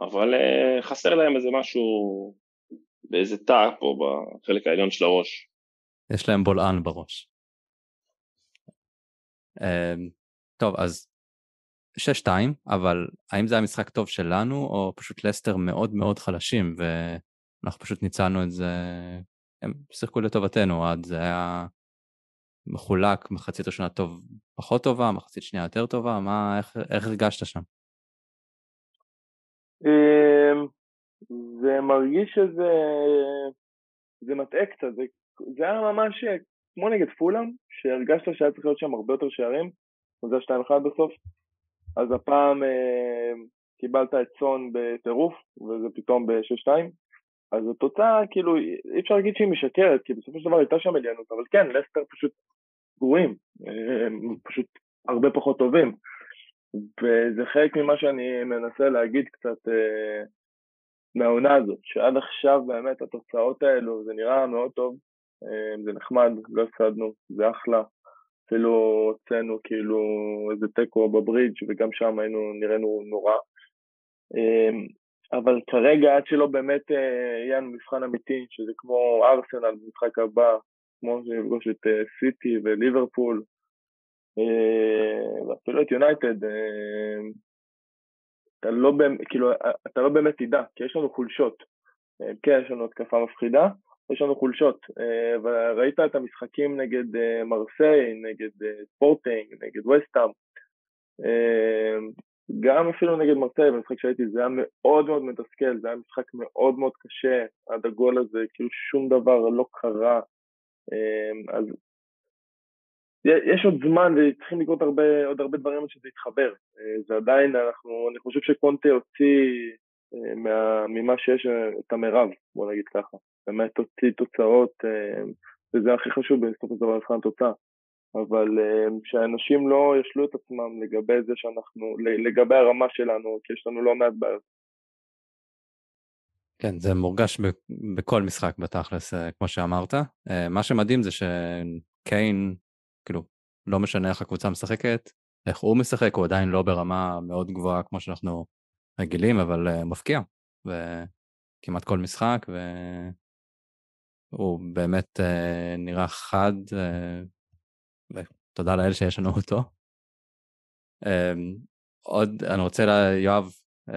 אבל uh, חסר להם איזה משהו באיזה תא פה בחלק העליון של הראש. יש להם בולען בראש. Uh, טוב, אז 6-2, אבל האם זה היה משחק טוב שלנו, או פשוט לסטר מאוד מאוד חלשים, אנחנו פשוט ניצלנו את זה, הם שיחקו לטובתנו, עד זה היה מחולק, מחצית ראשונה טוב פחות טובה, מחצית שנייה יותר טובה, מה, איך, איך הרגשת שם? זה מרגיש שזה זה מטעה קצת, זה, זה היה ממש כמו נגד פולאם, שהרגשת שהיה צריך להיות שם הרבה יותר שערים, וזה 2-1 בסוף, אז הפעם אה, קיבלת את צאן בטירוף, וזה פתאום ב-6-2, אז התוצאה, כאילו, אי אפשר להגיד שהיא משקרת, כי בסופו של דבר הייתה שם עליונות, אבל כן, לסטר פשוט גרועים, הם פשוט הרבה פחות טובים. וזה חלק ממה שאני מנסה להגיד קצת אה, מהעונה הזאת, שעד עכשיו באמת התוצאות האלו, זה נראה מאוד טוב, אה, זה נחמד, לא הפסדנו, זה אחלה. אפילו הוצאנו כאילו איזה תיקו בברידג' וגם שם היינו, נראינו נורא. אה, אבל כרגע עד שלא באמת אה, יהיה לנו מבחן אמיתי, שזה כמו ארסנל במשחק הבא, כמו שיפגוש את סיטי וליברפול, ואפילו את יונייטד, אתה לא, כאילו, אתה לא באמת תדע, כי יש לנו חולשות. כן, יש לנו התקפה מפחידה, יש לנו חולשות. וראית את המשחקים נגד מרסיי, נגד ספורטינג, נגד וסטאם. גם אפילו נגד מרסיי, במשחק שהייתי, זה היה מאוד מאוד מתסכל, זה היה משחק מאוד מאוד קשה, עד הגול הזה, כאילו שום דבר לא קרה. אז יש עוד זמן וצריכים לקרות הרבה, עוד הרבה דברים עד שזה יתחבר. אה, זה עדיין, אנחנו, אני חושב שקונטה הוציא אה, מה, ממה שיש אה, את המרב, בוא נגיד ככה. באמת הוציא תוצאות, וזה הכי חשוב בסופו של דבר מבחן תוצאה. אבל שאנשים לא ישלו את עצמם לגבי זה שאנחנו, לגבי הרמה שלנו, כי יש לנו לא מעט בעיות. כן, זה מורגש בכל משחק בתכלס, כמו שאמרת. מה שמדהים זה שקיין, לא משנה איך הקבוצה משחקת, איך הוא משחק, הוא עדיין לא ברמה מאוד גבוהה כמו שאנחנו רגילים, אבל uh, מפקיע. וכמעט כל משחק, והוא באמת uh, נראה חד, uh, ותודה לאל שיש לנו אותו. Uh, עוד, אני רוצה, ליואב, uh,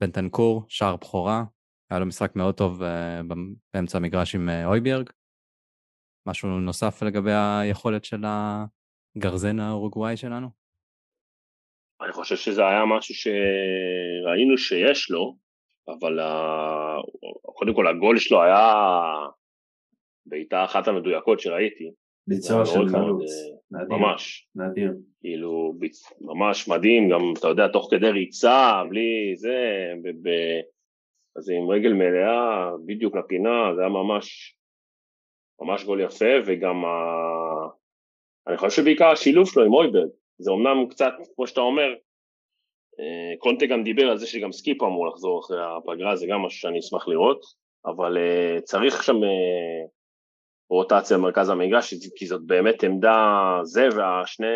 בנטנקור, שער בכורה, היה לו משחק מאוד טוב אה, באמצע המגרש עם אה, אויביארג. משהו נוסף לגבי היכולת של הגרזן האורוגוואי שלנו? אני חושב שזה היה משהו שראינו שיש לו, אבל קודם כל הגול שלו היה בעיטה אחת המדויקות שראיתי. ביצוע של חלוץ, ממש. נדיר. כאילו, ממש מדהים, גם, אתה יודע, תוך כדי ריצה, בלי זה, אז עם רגל מלאה, בדיוק לפינה, זה היה ממש, ממש גול יפה, וגם ה... אני חושב שבעיקר השילוב שלו עם הויברג, זה אמנם קצת, כמו שאתה אומר, אה, קונטה גם דיבר על זה שגם סקיפ אמור לחזור אחרי הפגרה, זה גם משהו שאני אשמח לראות, אבל אה, צריך שם אה, רוטציה במרכז המגרש, כי זאת באמת עמדה, זה והשני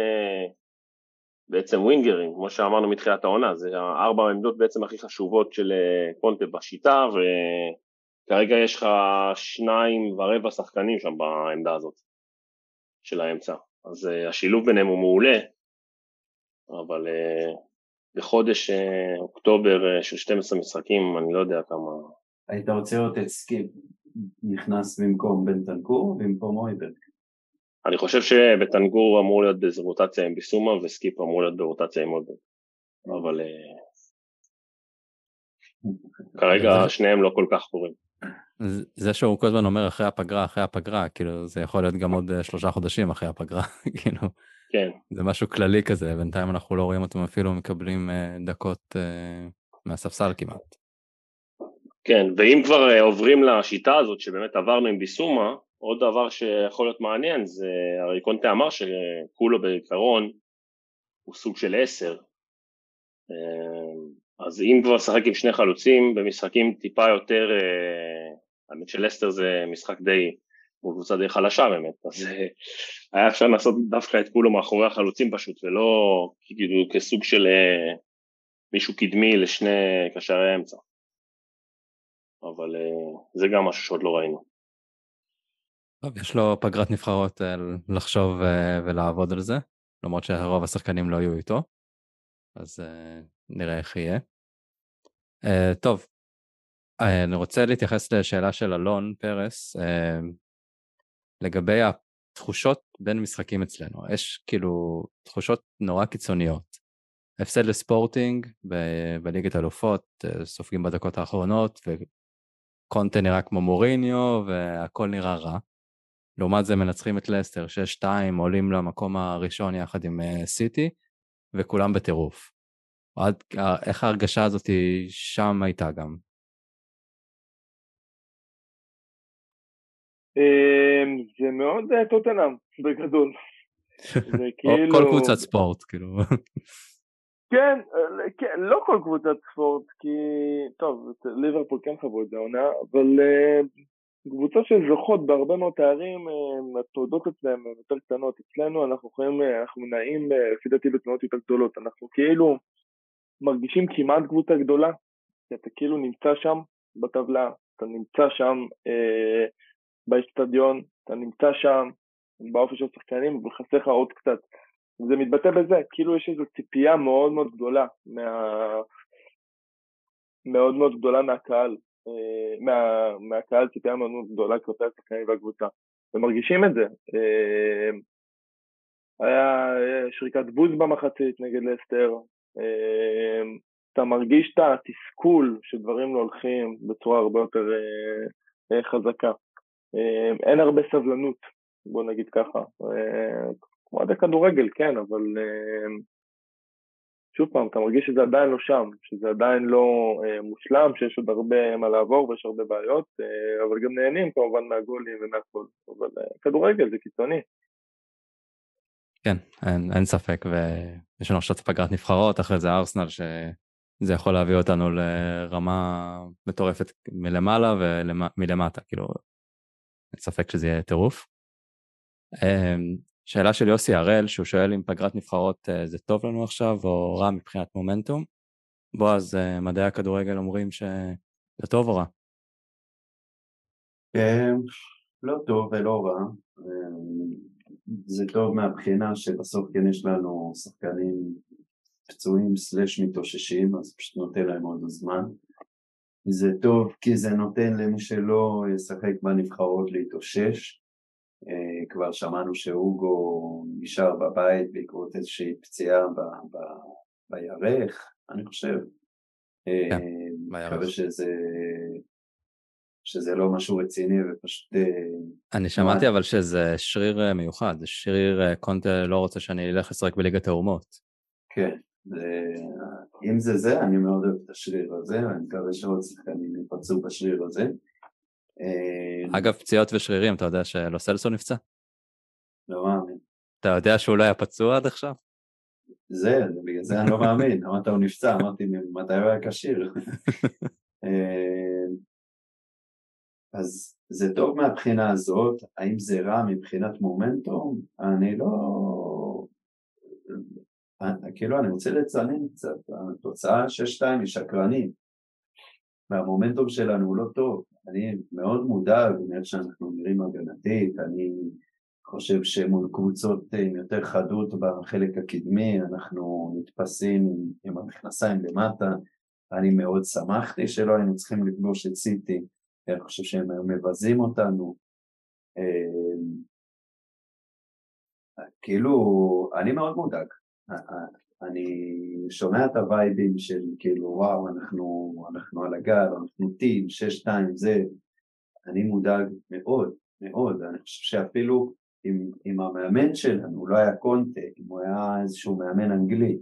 בעצם ווינגרים, כמו שאמרנו מתחילת העונה, זה הארבע העמדות בעצם הכי חשובות של אה, קונטה בשיטה, וכרגע יש לך שניים ורבע שחקנים שם בעמדה הזאת של האמצע. אז uh, השילוב ביניהם הוא מעולה, אבל uh, בחודש uh, אוקטובר uh, של 12 משחקים, אני לא יודע כמה... היית רוצה לראות את סקיפ נכנס במקום בנטנקור במקום הויברג. אני חושב שבנטנקור אמור להיות באיזה רוטציה עם ביסומה וסקיפ אמור להיות ברוטציה עם עוד אבל כרגע שניהם לא כל כך קורים. זה שהוא כל הזמן אומר אחרי הפגרה אחרי הפגרה כאילו זה יכול להיות גם עוד אה, שלושה חודשים אחרי הפגרה כאילו. כן. זה משהו כללי כזה בינתיים אנחנו לא רואים אותם אפילו מקבלים אה, דקות מהספסל כמעט. כן ואם כבר עוברים לשיטה הזאת שבאמת עברנו עם ביסומה עוד דבר שיכול להיות מעניין זה, הרי קונטה אמר שכולו בעיקרון הוא סוג של עשר, אה, אז אם כבר לשחק עם שני חלוצים במשחקים טיפה יותר, אה, האמת שלסטר זה משחק די, הוא קבוצה די חלשה באמת, אז אה, היה אפשר לעשות דווקא את כולו מאחורי החלוצים פשוט, ולא כאילו כסוג של מישהו קדמי לשני קשרי האמצע. אבל זה גם משהו שעוד לא ראינו. טוב, יש לו פגרת נבחרות אה, לחשוב אה, ולעבוד על זה, למרות שרוב השחקנים לא יהיו איתו, אז אה, נראה איך יהיה. טוב, אה, אני רוצה להתייחס לשאלה של אלון פרס, אה, לגבי התחושות בין משחקים אצלנו. יש כאילו תחושות נורא קיצוניות. הפסד לספורטינג ב- בליגת אלופות, אה, סופגים בדקות האחרונות, וקונטה נראה כמו מוריניו, והכל נראה רע. לעומת זה מנצחים את לסטר 6-2, עולים למקום הראשון יחד עם סיטי, וכולם בטירוף. עד, איך ההרגשה הזאת שם הייתה גם? זה מאוד אה, טוטנאם בגדול. זה כאילו... כל קבוצת ספורט כאילו. כן, אה, כן, לא כל קבוצת ספורט, כי טוב, ליברפול כן חוו את זה העונה, אבל uh, קבוצות שזוכות בהרבה מאוד תארים, התעודות אצלם הן יותר קטנות. אצלנו אנחנו יכולים, אנחנו נעים לפי דעתי בתנועות יותר גדולות, אנחנו כאילו מרגישים כמעט קבוצה גדולה, כי אתה כאילו נמצא שם בטבלה, אתה נמצא שם uh, באצטדיון, אתה נמצא שם, באופי של שחקנים, וחסר לך עוד קצת. זה מתבטא בזה, כאילו יש איזו ציפייה מאוד מאוד גדולה, מה... מאוד מאוד גדולה מהקהל, אה, מה... מהקהל ציפייה מאוד מאוד גדולה כלפי השחקנים והקבוצה, ומרגישים את זה. אה, היה שריקת בוז במחצית נגד לסטר, אה, אתה מרגיש את התסכול שדברים לא הולכים בצורה הרבה יותר חזקה. אה, אין הרבה סבלנות, בוא נגיד ככה. אה, כמו עד הכדורגל, כן, אבל אה, שוב פעם, אתה מרגיש שזה עדיין לא שם, שזה עדיין לא מושלם, שיש עוד הרבה מה לעבור ויש הרבה בעיות, אבל גם נהנים כמובן מהגולים ומהכל, אבל כדורגל זה קיצוני. כן, אין, אין ספק, ויש לנו עכשיו פגרת נבחרות, אחרי זה ארסנל, שזה יכול להביא אותנו לרמה מטורפת מלמעלה ומלמטה, כאילו אין ספק שזה יהיה טירוף. אמ, שאלה של יוסי הראל, שהוא שואל אם פגרת נבחרות אה, זה טוב לנו עכשיו או רע מבחינת מומנטום. בועז, אה, מדעי הכדורגל אומרים שזה טוב או רע? אמ, לא טוב ולא רע. אמ, זה טוב מהבחינה שבסוף כן יש לנו שחקנים פצועים סלש מתאוששים, אז פשוט נותן להם עוד זמן. זה טוב כי זה נותן למי שלא ישחק בנבחרות להתאושש. אה, כבר שמענו שהוגו נשאר בבית בעקבות איזושהי פציעה ב- ב- בירך, אני חושב. אה, כן, מקווה שזה, שזה לא משהו רציני ופשוט... אה, אני שמעתי אבל שזה שריר מיוחד, שריר קונטה לא רוצה שאני אלך לשחק בליגת האומות. כן, אם זה זה, אני מאוד אוהב את השריר הזה, ואני מקווה שעוד שחקנים יפצעו בשריר הזה. אה, אגב, פציעות ושרירים, אתה יודע שלוסלסו נפצע? לא מאמין. אתה יודע שהוא לא היה פצוע עד עכשיו? זה, בגלל זה אני לא מאמין, אמרת הוא נפצע, אמרתי מתי הוא היה כשיר. אה, אז זה טוב מהבחינה הזאת, האם זה רע מבחינת מומנטום? אני לא... כאילו אני רוצה לצנן קצת, התוצאה 6-2 היא שקרנית. והמומנטום שלנו הוא לא טוב, אני מאוד מודאג מאיך שאנחנו נראים הגנתית, אני חושב שמול קבוצות עם יותר חדות בחלק הקדמי אנחנו נתפסים עם, המכנסיים למטה, אני מאוד שמחתי שלא היינו צריכים לפגוש את סיטי, אני חושב שהם היו מבזים אותנו, אה, כאילו אני מאוד מודאג, אני שומע את הווייבים של כאילו וואו אנחנו, אנחנו על הגל, אנחנו טים, שש שתיים זה, אני מודאג מאוד מאוד, אני חושב שאפילו אם, אם המאמן שלנו לא היה קונטה, אם הוא היה איזשהו מאמן אנגלי,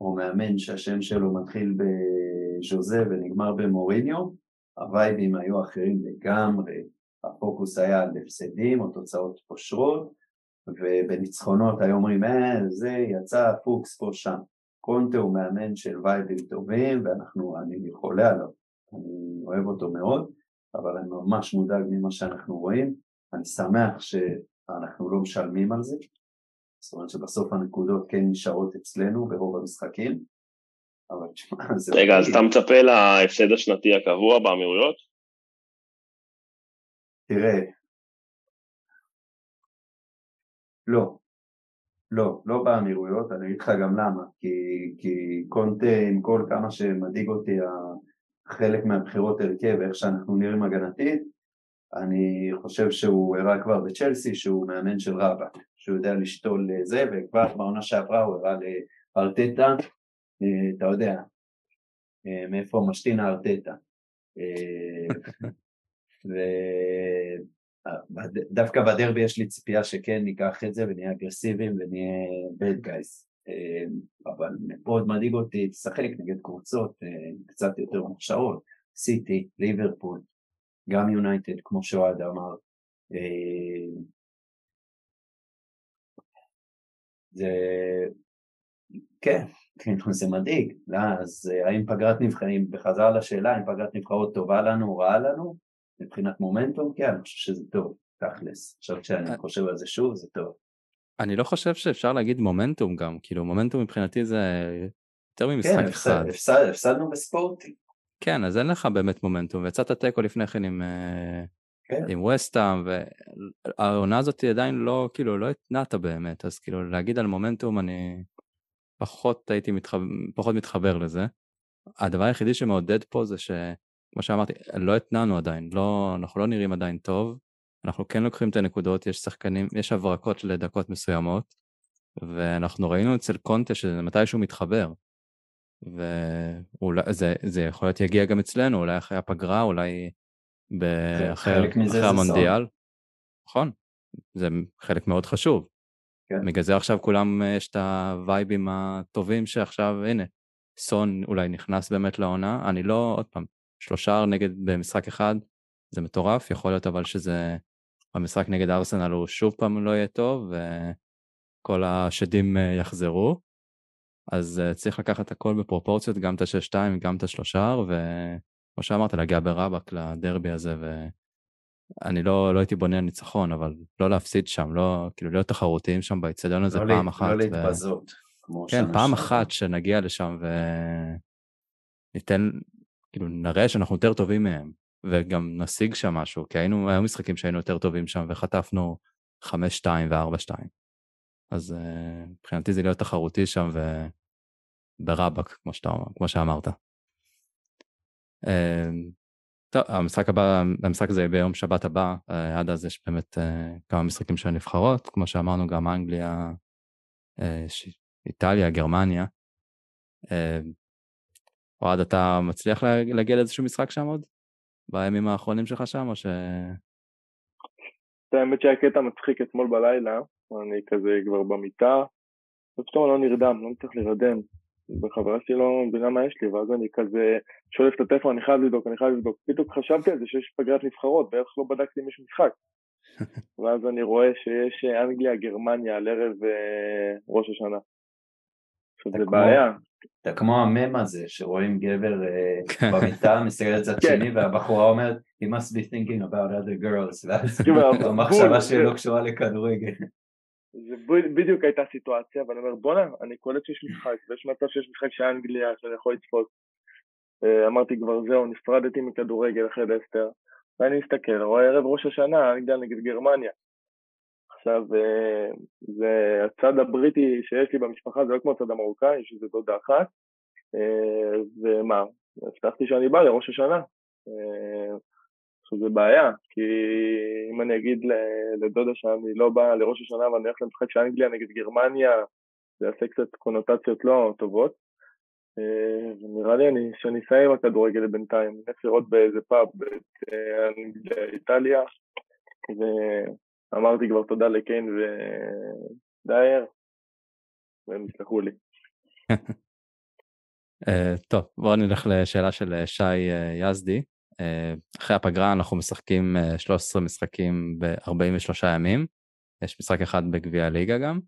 או מאמן שהשם שלו מתחיל בז'וזה ונגמר במוריניו, הווייבים היו אחרים לגמרי, הפוקוס היה על הפסדים או תוצאות פושרות, ובניצחונות היו אומרים, אה, זה יצא פוקס פה שם. קונטה הוא מאמן של וייבים טובים, ואנחנו, אני חולה עליו, אני אוהב אותו מאוד, אבל אני ממש מודאג ממה שאנחנו רואים. אני שמח שאנחנו לא משלמים על זה, זאת אומרת שבסוף הנקודות כן נשארות אצלנו ברוב המשחקים, אבל תשמע, זה... רגע, אז אתה מצפה להפסד השנתי הקבוע באמירויות? תראה, לא, לא, לא באמירויות, אני אגיד לך גם למה, כי, כי קונטה עם כל כמה שמדאיג אותי חלק מהבחירות הרכב, איך שאנחנו נראים הגנתית, אני חושב שהוא הראה כבר בצ'לסי שהוא מאמן של רבאק, שהוא יודע לשתול זה, וכבר בעונה שעברה הוא הראה לארטטה, אה, אתה יודע, אה, מאיפה משתין הארטטה. ודווקא בדרבי יש לי ציפייה שכן ניקח את זה ונהיה אגרסיביים ונהיה bad guys. אבל מאוד מדאיג אותי לשחק נגד קבוצות קצת יותר מוכשרות, סיטי, ליברפול, גם יונייטד כמו שאוהד אמר. זה כן, כאילו זה מדאיג, אז האם פגרת נבחרים, בחזרה לשאלה, האם פגרת נבחרות טובה לנו רעה לנו? מבחינת מומנטום, כן, אני חושב שזה טוב, תכלס. עכשיו כשאני אה. חושב על זה שוב, זה טוב. אני לא חושב שאפשר להגיד מומנטום גם, כאילו מומנטום מבחינתי זה יותר ממשחק כן, אחד. כן, הפסדנו בספורטי. כן, אז אין לך באמת מומנטום, ויצאת תיקו לפני כן עם, אה, כן. עם וסטאם, והעונה הזאת עדיין לא, כאילו, לא התנעת באמת, אז כאילו להגיד על מומנטום אני פחות הייתי מתחבר, פחות מתחבר לזה. הדבר היחידי שמעודד פה זה ש... כמו שאמרתי, לא התנענו עדיין, לא, אנחנו לא נראים עדיין טוב, אנחנו כן לוקחים את הנקודות, יש שחקנים, יש הברקות לדקות מסוימות, ואנחנו ראינו אצל קונטה שזה מתישהו מתחבר, וזה זה יכול להיות יגיע גם אצלנו, אולי אחרי הפגרה, אולי אחרי, אחרי המונדיאל. נכון, זה חלק מאוד חשוב. כן. בגלל זה עכשיו כולם, יש את הווייבים הטובים שעכשיו, הנה, סון אולי נכנס באמת לעונה, אני לא, עוד פעם, שלושה נגד במשחק אחד, זה מטורף, יכול להיות אבל שזה, המשחק נגד ארסנל הוא שוב פעם לא יהיה טוב, וכל השדים אה, יחזרו, אז אה, צריך לקחת הכל בפרופורציות, גם את השש-שתיים, גם את השלושה, וכמו שאמרת, להגיע ברבק לדרבי הזה, ואני לא, לא הייתי בונה ניצחון, אבל לא להפסיד שם, לא, כאילו להיות תחרותיים שם באצטדיון הזה לא פעם לי, אחת. לא להתבזות. ו... כן, פעם אחת שנגיע לשם וניתן, כאילו נראה שאנחנו יותר טובים מהם, וגם נשיג שם משהו, כי היינו, היו משחקים שהיינו יותר טובים שם וחטפנו 5-2 ו-4-2. אז uh, מבחינתי זה להיות תחרותי שם וברבק, כמו, שאתה, כמו שאמרת. Uh, טוב, המשחק הבא, המשחק הזה ביום שבת הבא, uh, עד אז יש באמת uh, כמה משחקים של הנבחרות, כמו שאמרנו גם אנגליה, uh, איטליה, גרמניה. Uh, אוהד, אתה מצליח להגיע לאיזשהו משחק שם עוד? בימים האחרונים שלך שם, או ש... האמת שהיה קטע מצחיק אתמול בלילה, אני כזה כבר במיטה, ופתאום לא נרדם, לא מצליח להירדם. וחברה שלי לא מבינה מה יש לי, ואז אני כזה שולף את הטלפון, אני חייב לבדוק, אני חייב לבדוק. בדיוק חשבתי על זה שיש פגרת נבחרות, בערך לא בדקתי אם יש משחק. ואז אני רואה שיש אנגליה, גרמניה על ערב אה, ראש השנה. עכשיו זה בעיה, אתה כמו המם הזה שרואים גבר אה, כן. במיטה מסתכל לצד כן. שני והבחורה אומרת he must be thinking about other girls ואז המחשבה שלי לא קשורה לכדורגל. זה בדיוק הייתה סיטואציה ואני אומר בואנה אני קולט שיש משחק ויש מצב שיש משחק של אנגליה שאני יכול לצפות אה, אמרתי כבר זהו נפרדתי מכדורגל אחרי לסטר ואני מסתכל רואה ערב ראש השנה אנגליה נגד גרמניה עכשיו, אה, זה הצד הבריטי שיש לי במשפחה, זה לא כמו הצד המרוקאי, יש איזה דודה אחת, אה, ומה, הבטחתי שאני בא לראש השנה. אה, עכשיו זה בעיה, כי אם אני אגיד לדודה שאני לא בא לראש השנה ואני הולך למשחק של אנגליה נגד גרמניה, זה יעשה קצת קונוטציות לא טובות. ונראה לי אני, שאני אסיים עם הכדורגל בינתיים, אני הולך לראות באיזה פאב באנגליה, איטליה, אמרתי כבר תודה לקיין ודייר, והם יסלחו לי. אה, טוב, בואו נלך לשאלה של אה, שי אה, יזדי. אחרי הפגרה אנחנו משחקים 13 משחקים ב-43 ימים. יש משחק אחד בגביע הליגה גם.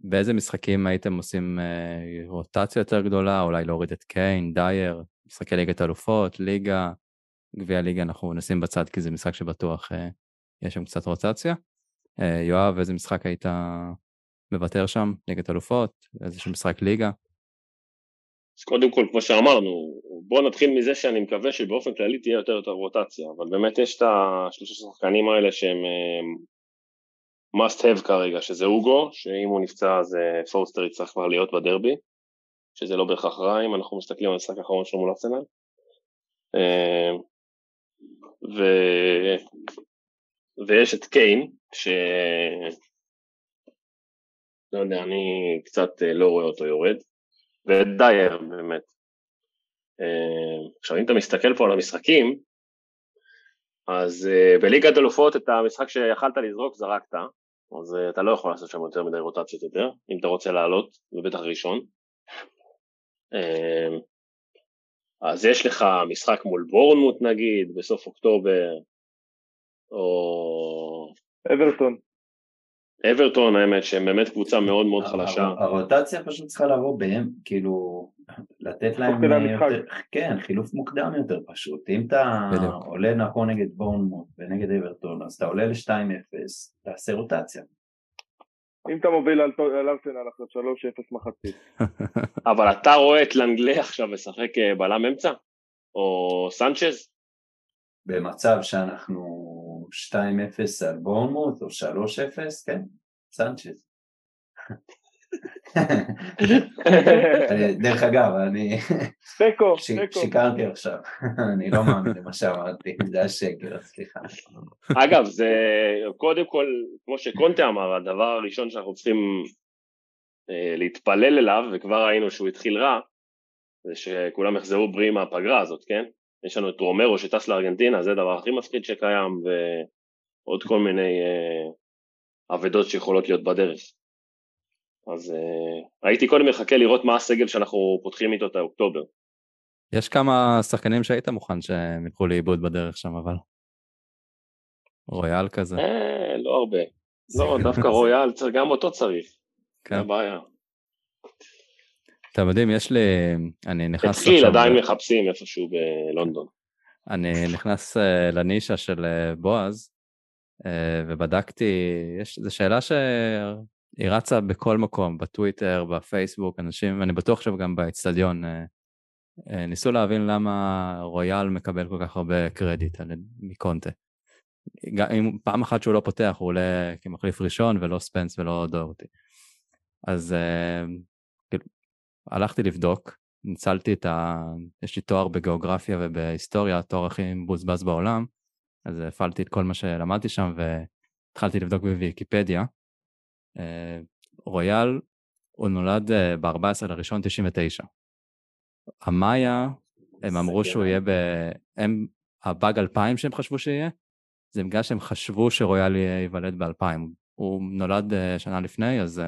באיזה משחקים הייתם עושים רוטציה יותר גדולה, אולי להוריד את קיין, דייר, משחקי ליגת אלופות, ליגה, גביע ליגה אנחנו נשים בצד כי זה משחק שבטוח יש שם קצת רוטציה. אה, יואב, איזה משחק היית מוותר שם? ליגת אלופות? איזשהו משחק ליגה? אז קודם כל, כמו שאמרנו, בואו נתחיל מזה שאני מקווה שבאופן כללי תהיה יותר יותר רוטציה, אבל באמת יש את השלושה שחקנים האלה שהם אה, must have כרגע, שזה אוגו, שאם הוא נפצע אז אה, פורסטר יצטרך כבר להיות בדרבי, שזה לא בהכרח רע אם אנחנו מסתכלים על המשחק האחרון שלו מול ארסנל. ו... ויש את קיין, ש... לא יודע, אני קצת לא רואה אותו יורד, ואת דייר באמת. עכשיו אם אתה מסתכל פה על המשחקים, אז בליגת אלופות את המשחק שיכלת לזרוק זרקת, אז אתה לא יכול לעשות שם יותר מדי רוטציות יותר, אם אתה רוצה לעלות, ובטח ראשון. אז יש לך משחק מול בורנמוט נגיד, בסוף אוקטובר, או... אברטון. אברטון האמת שהם באמת קבוצה מאוד מאוד חלשה. הרוטציה פשוט צריכה לבוא בהם, כאילו, לתת להם, יותר, כן, חילוף מוקדם יותר פשוט. אם אתה עולה נכון נגד בורנמוט ונגד אברטון, אז אתה עולה ל-2-0, תעשה רוטציה. אם אתה מוביל על ארסנל עכשיו 3-0 מחצית. אבל אתה רואה את לנגלה עכשיו משחק אה, בלם אמצע? או סנצ'ז? במצב שאנחנו 2-0 על בורנמוט או 3-0, כן, סנצ'ז. דרך אגב, אני שיקרתי עכשיו, אני לא מאמין למה שאמרתי, זה השקר, סליחה. אגב, זה קודם כל, כמו שקונטה אמר, הדבר הראשון שאנחנו צריכים אה, להתפלל אליו, וכבר ראינו שהוא התחיל רע, זה שכולם יחזרו בריאים מהפגרה הזאת, כן? יש לנו את רומרו שטס לארגנטינה, זה הדבר הכי מפחיד שקיים, ועוד כל מיני אה, אבדות שיכולות להיות בדרך. אז uh, הייתי קודם מחכה לראות מה הסגל שאנחנו פותחים איתו את האוקטובר. יש כמה שחקנים שהיית מוכן שהם ילכו לאיבוד בדרך שם אבל. רויאל כזה. אה, לא הרבה. לא, דווקא רויאל, גם אותו צריך. כן. זה הבעיה. אתם יודעים, יש לי... אני נכנס... התחיל, עדיין מחפשים איפשהו בלונדון. אני נכנס uh, לנישה של uh, בועז, uh, ובדקתי, יש, זו שאלה ש... היא רצה בכל מקום, בטוויטר, בפייסבוק, אנשים, אני בטוח שגם באצטדיון, אה, אה, ניסו להבין למה רויאל מקבל כל כך הרבה קרדיט מקונטה. אם פעם אחת שהוא לא פותח, הוא עולה כמחליף ראשון ולא ספנס ולא דורטי. אז אה, הלכתי לבדוק, ניצלתי את ה... יש לי תואר בגיאוגרפיה ובהיסטוריה, התואר הכי מבוזבז בעולם, אז הפעלתי את כל מה שלמדתי שם והתחלתי לבדוק בוויקיפדיה. אה, רויאל, הוא נולד אה, ב-14 לראשון 99. המאיה, הם אמרו שהוא יהיה ב... הם, הבאג 2000 שהם חשבו שיהיה, זה בגלל שהם חשבו שרויאל ייוולד ב-2000. הוא נולד אה, שנה לפני, אז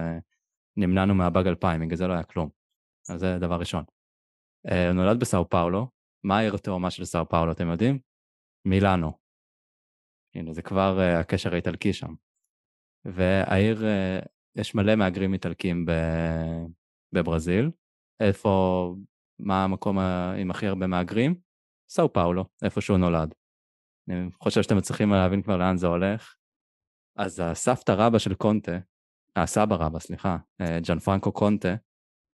נמנענו מהבאג 2000, בגלל זה לא היה כלום. אז זה דבר ראשון. הוא נולד בסאו פאולו, מה העיר התאומה של סאו פאולו, אתם יודעים? מילאנו. הנה, זה כבר הקשר האיטלקי שם. והעיר, אה, יש מלא מהגרים איטלקים בברזיל. איפה, מה המקום עם הכי הרבה מהגרים? סאו פאולו, איפה שהוא נולד. אני חושב שאתם מצליחים להבין כבר לאן זה הולך. אז הסבתא רבא של קונטה, הסבא רבא, סליחה, אה, ג'אן פרנקו קונטה,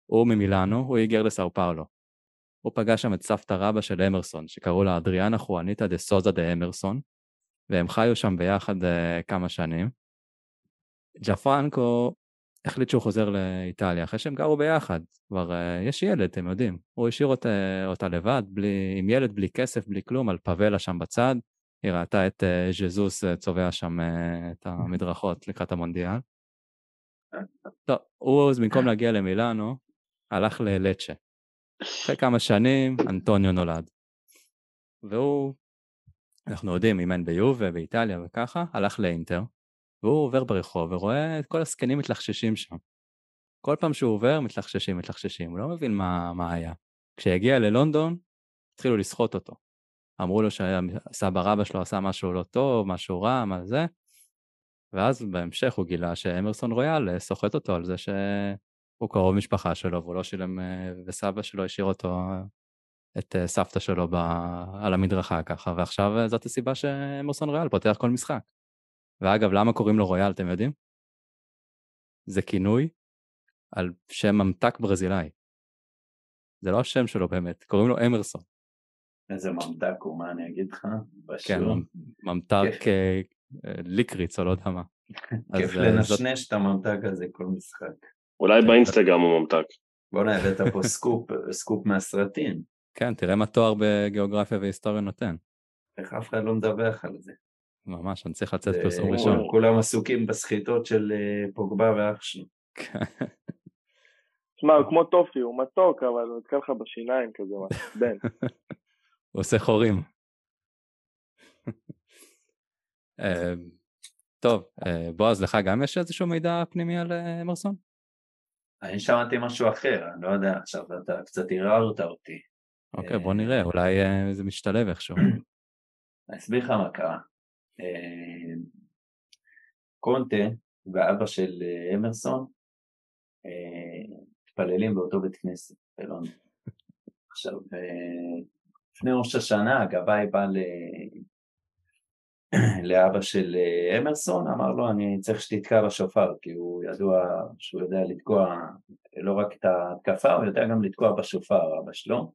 הוא ממילאנו, הוא היגר לסאו פאולו. הוא פגש שם את סבתא רבא של אמרסון, שקראו לה אדריאנה חואניטה דה סוזה דה אמרסון, והם חיו שם ביחד uh, כמה שנים. ג'פרנקו החליט שהוא חוזר לאיטליה אחרי שהם גרו ביחד, כבר uh, יש ילד, אתם יודעים. הוא השאיר אותה, אותה לבד, בלי, עם ילד, בלי כסף, בלי כלום, על פאבלה שם בצד. היא ראתה את uh, ז'זוס uh, צובע שם uh, את המדרכות לקראת המונדיאל. טוב, הוא במקום להגיע למילאנו, הלך ללצ'ה. אחרי כמה שנים, אנטוניו נולד. והוא, אנחנו יודעים, אימן ביובה, באיטליה וככה, הלך לאינטר. והוא עובר ברחוב ורואה את כל הזקנים מתלחששים שם. כל פעם שהוא עובר מתלחששים, מתלחששים, הוא לא מבין מה, מה היה. כשהגיע ללונדון, התחילו לסחוט אותו. אמרו לו שהסבא רבא שלו עשה משהו לא טוב, משהו רע, מה זה, ואז בהמשך הוא גילה שאמרסון רויאל סוחט אותו על זה שהוא קרוב משפחה שלו והוא לא שילם, אה, וסבא שלו השאיר אותו, את אה, סבתא שלו ב, על המדרכה ככה, ועכשיו זאת הסיבה שאמרסון רויאל פותח כל משחק. ואגב, למה קוראים לו רויאל, אתם יודעים? זה כינוי על שם ממתק ברזילאי. זה לא השם שלו באמת, קוראים לו אמרסון. איזה ממתק הוא, מה אני אגיד לך? כן, ממתק אה, אה, ליקריץ או לא יודע מה. כיף אה, לנשנש את הממתק הזה כל משחק. אולי באינסטגרם הוא ממתק. בוא'נה, הבאת פה סקופ, סקופ מהסרטים. כן, תראה מה תואר בגיאוגרפיה והיסטוריה נותן. איך אף אחד לא מדווח על זה. ממש, אני צריך לצאת פרסום ראשון. כולם עסוקים בסחיטות של אה, פוגבה ואח שלו. תשמע, הוא כמו טופי, הוא מתוק, אבל הוא נתקע לך בשיניים כזה, מעצבן. הוא עושה חורים. אה, טוב, אה, בועז, לך גם יש איזשהו מידע פנימי על אמרסון? אני שמעתי משהו אחר, אני לא יודע, עכשיו אתה קצת ערערת אותי. אוקיי, בוא נראה, אולי זה משתלב איכשהו. אני אסביר לך מה קרה. קונטה ואבא של אמרסון מתפללים באותו בית כנסת בלונדון. עכשיו, לפני ראש השנה הגבאי בא. לאבא של אמרסון, אמר לו אני צריך שתתקע בשופר, כי הוא ידוע שהוא יודע לתקוע לא רק את ההתקפה, הוא יודע גם לתקוע בשופר, אבא שלו.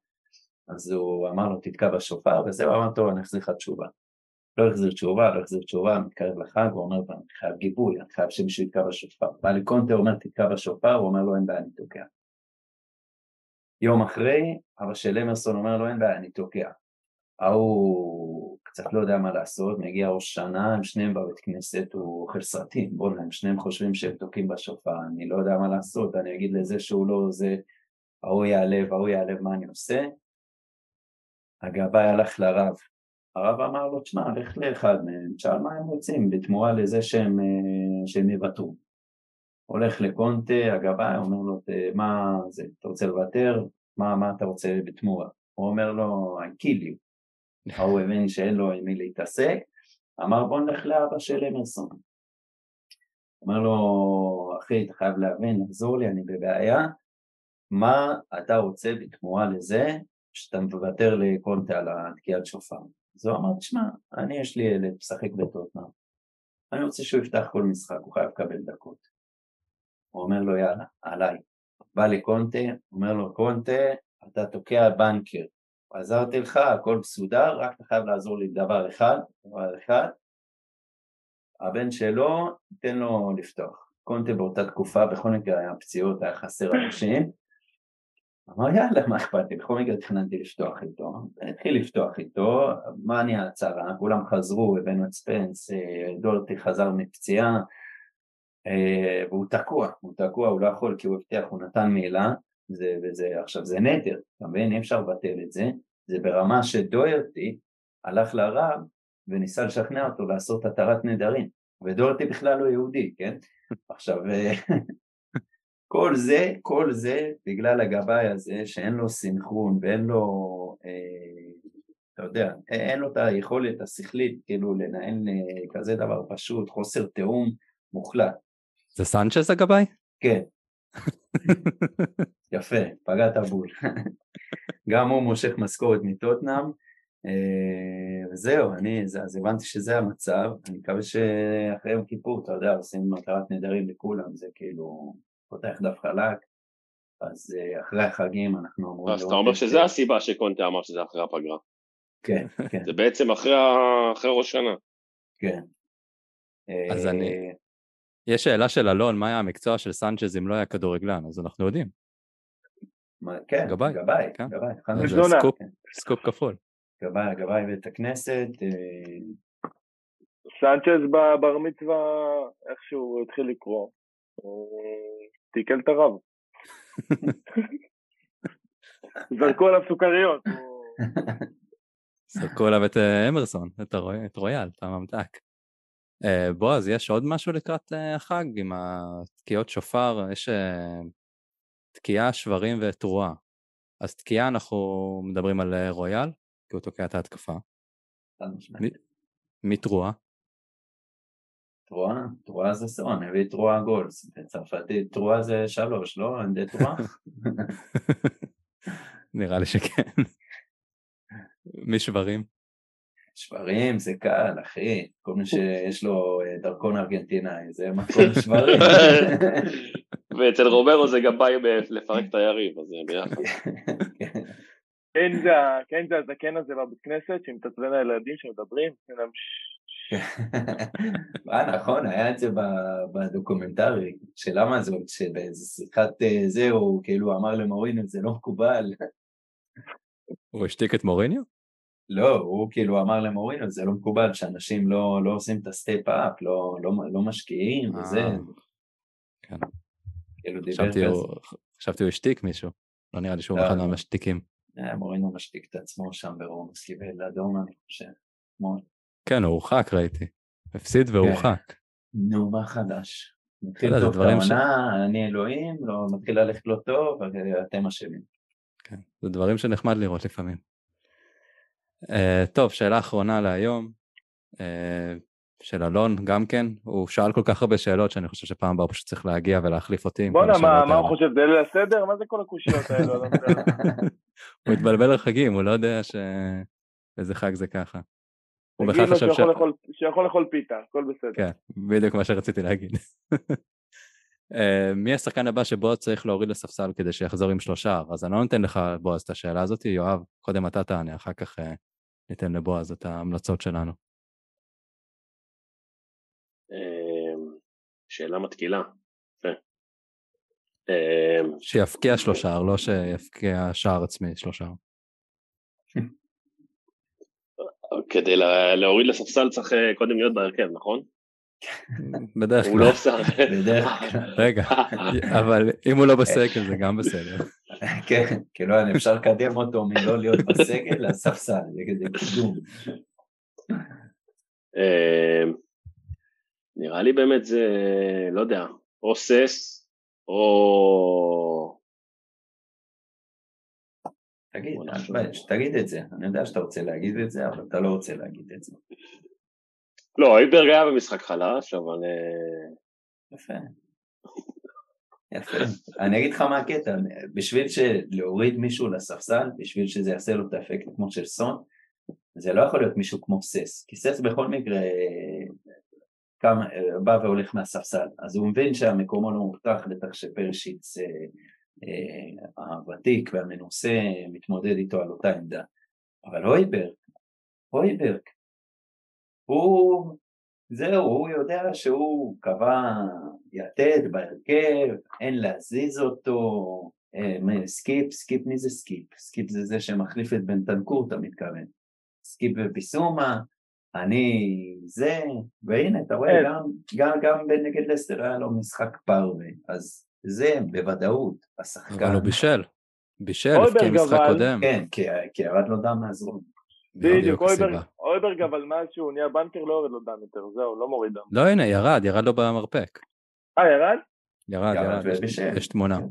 אז הוא אמר לו תתקע בשופר, וזהו, אמר טוב, אני אחזיר לך תשובה. לא החזיר תשובה, לא החזיר תשובה, מתקרב לחג, הוא אומר, אני חייב גיבוי, אני חייב שמישהו יתקע בשופר. בא לקונטה, אומר, תתקע בשופר, הוא אומר לו, אין בעיה, אני תוקע. יום אחרי, אבא של אמרסון אומר לו, אין בעיה, אני תוקע. ההוא קצת לא יודע מה לעשות, מגיע ראש שנה, הם שניהם בבית כנסת, הוא אוכל סרטים, בוא'נה, הם שניהם חושבים שהם תוקעים בשופר, אני לא יודע מה לעשות, אני אגיד לזה שהוא לא זה, ההוא יעלב, ההוא יעלב, מה אני עושה? הגבאי הלך לרב, הרב אמר לו, תשמע, לך לאחד מהם, תשאל מה הם רוצים בתמורה לזה שהם, אה, שהם יוותרו. הולך לקונטה, הגבאי אומר לו, מה זה, אתה רוצה לוותר? מה, מה אתה רוצה בתמורה? הוא אומר לו, I kill you. הוא הבין שאין לו עם מי להתעסק, אמר בוא נלך לאבא של אמרסון. אומר לו, אחי, אתה חייב להבין, לחזור לי, אני בבעיה, מה אתה רוצה בתמורה לזה שאתה מוותר לקונטה על התקיעת שופר? אז הוא אמר, תשמע, אני יש לי ילד, משחק בטוטנאם, אני רוצה שהוא יפתח כל משחק, הוא חייב לקבל דקות. הוא אומר לו, יאללה, עליי. בא לקונטה, אומר לו, קונטה, אתה תוקע בנקר, עזרתי לך, הכל מסודר, רק אתה חייב לעזור לי בדבר אחד, דבר אחד, הבן שלו, תן לו לפתוח. קונטה באותה תקופה, בכל מקרה היה פציעות, היה חסר אנשים, אמר יאללה מה אכפת לי, בכל מקרה תכננתי לפתוח איתו, התחיל לפתוח איתו, מה נהיה הצהרה, כולם חזרו, הבאנו את ספנס, אה, דולטי חזר מפציעה. אה, והוא תקוע, הוא תקוע, הוא לא יכול כי הוא הבטיח, הוא נתן מילה, זה, וזה, עכשיו זה נטר, אתה מבין? אי אפשר לבטל את זה, זה ברמה שדוירטי הלך לרב וניסה לשכנע אותו לעשות התרת נדרים, ודוירטי בכלל לא יהודי, כן? עכשיו אה, כל זה, כל זה בגלל הגבאי הזה שאין לו סינכרון ואין לו, אה, אתה יודע, אין לו את היכולת השכלית כאילו לנהל אה, כזה דבר פשוט, חוסר תיאום מוחלט. זה סנצ'ס הגבאי? כן. יפה, פגעת בול. גם הוא מושך משכורת מטוטנאם, אה, וזהו, אני, אז הבנתי שזה המצב, אני מקווה שאחרי יום כיפור, אתה יודע, עושים מטרת נדרים לכולם, זה כאילו פותח דף חלק, אז אה, אחרי החגים אנחנו אמורים... אז אתה אומר שזה הסיבה שקונטה אמר שזה אחרי הפגרה. כן, כן. זה בעצם אחרי, אחרי ראש שנה. כן. אז אני... יש שאלה של אלון, מה היה המקצוע של סנצ'ז אם לא היה כדורגלן, אז אנחנו יודעים. כן, גבאי, גבאי, כן. גבאי. זה סקופ, כן. סקופ כפול. גבאי, גבאי בית הכנסת. אה, סנצ'ז בבר מצווה, איכשהו התחיל לקרוא. תיקל את הרב. זרקו עליו סוכריות. זרקו עליו את אה, אמרסון, את רויאל, את הממתק. אה, בועז, יש עוד משהו לקראת אה, החג עם התקיעות שופר? יש תקיעה, שברים ותרועה. אז תקיעה אנחנו מדברים על רויאל, כי הוא תוקע את ההתקפה. מי תרועה? תרועה? תרועה זה סון, הביא תרועה גולס. בצרפתית תרועה זה שלוש, לא? אין די תרועה? נראה לי שכן. מי שברים? זה קל, אחי. כל מי שיש לו אה, דרכון ארגנטינאי, זה מקום שברים. ואצל רוברו זה גם בא לפרק את היריב, אז זה ביחד. כן זה הזקן הזה בבית כנסת שמתעצבן הילדים שמדברים, אה נכון, היה את זה ב documentary, שלמה זה, שבאיזה שיחת אה, זה הוא כאילו אמר למוריניו זה לא מקובל. הוא השתיק את מוריניו? לא, הוא כאילו אמר למוריניו, זה לא מקובל שאנשים לא, לא עושים את ה step up, לא, לא, לא משקיעים וזה. אה, כן. כאילו חשבתי. הוא- חשבתי הוא השתיק מישהו. לא נראה לי שהוא לא, אחד לא. מהמשתיקים. אה, מוריניו משתיק את עצמו שם ברומא, קיבל אדום אני חושב. כן, הוא הורחק ראיתי. הפסיד והורחק. נו, מה חדש? מתחיל זה טוב את דברים ש- העונה, אני אלוהים, לא, מתחיל ללכת לא טוב, אז אתם אשמים. כן, זה דברים שנחמד לראות לפעמים. Uh, טוב, שאלה אחרונה להיום, uh, של אלון גם כן, הוא שאל כל כך הרבה שאלות שאני חושב שפעם הבאה פשוט צריך להגיע ולהחליף אותי. בואנה, מה מה. הוא חושב, זה ליל הסדר? מה זה כל הקושיות האלו? לא יודע. הוא התבלבל לחגים, הוא לא יודע ש... איזה חג זה ככה. הוא בכלל חשב ש... שיכול לאכול- פיתה, הכל בסדר. כן, בדיוק מה שרציתי להגיד. אה, מי השחקן הבא שבועז צריך להוריד לספסל כדי שיחזור עם שלושה? אז אני לא נותן לך, בועז, את השאלה הזאת, יואב, קודם אתה תענה, אחר כך אה, ניתן לבועז את ההמלצות שלנו. אמ, שאלה מתקילה. אמ, שיפקיע שלושה, לא שיפקיע שער עצמי שלושה. כדי לה- להוריד לספסל צריך אה, קודם להיות בהרכב, נכון? בדרך הוא לא כלל. בדרך כלל. רגע, אבל אם הוא לא בסגל זה גם בסדר. כן, כאילו אפשר לקדם אותו מלא להיות בסגל לספסל, זה כזה קידום. אמ, נראה לי באמת זה, לא יודע, או סס, או... תגיד, אל. תתבייש, תגיד את זה, אני יודע שאתה רוצה להגיד את זה, אבל אתה לא רוצה להגיד את זה. לא, אייברג היה במשחק חלש, אבל... אה, יפה. יפה. אני אגיד לך מה הקטע, בשביל להוריד מישהו לספסל, בשביל שזה יעשה לו את האפקט כמו של סון, זה לא יכול להיות מישהו כמו סס, כי סס בכל מקרה כמה, בא והולך מהספסל, אז הוא מבין שהמקומו לא מובטח, בטח שפרשיץ אה, אה, הוותיק והמנוסה מתמודד איתו על אותה עמדה. אבל הויברג, הויברג, הוא, זהו, הוא יודע שהוא קבע יתד בהרכב, אין להזיז אותו, אה, סקיפ, סקיפ מי זה סקיפ? סקיפ זה זה שמחליף את בנטנקור, אתה מתכוון. סקיפ וביסומה, אני זה, והנה, אתה רואה, כן. גם, גם, גם בנגד לסטר היה לו משחק פרווה, אז זה בוודאות השחקן. אבל הוא בישל. בישל, אולברג, הבקיע משחק אבל- קודם. כן, כי, כי ירד לו דם מהזרום. בדיוק, הסיבה. אויברג- אבל מאז שהוא נהיה בנקר לא יורד לו דם יותר, זהו, לא מוריד דם. לא, הנה, ירד, ירד לו במרפק. אה, ירד? ירד, ירד יש- תמונה. כן.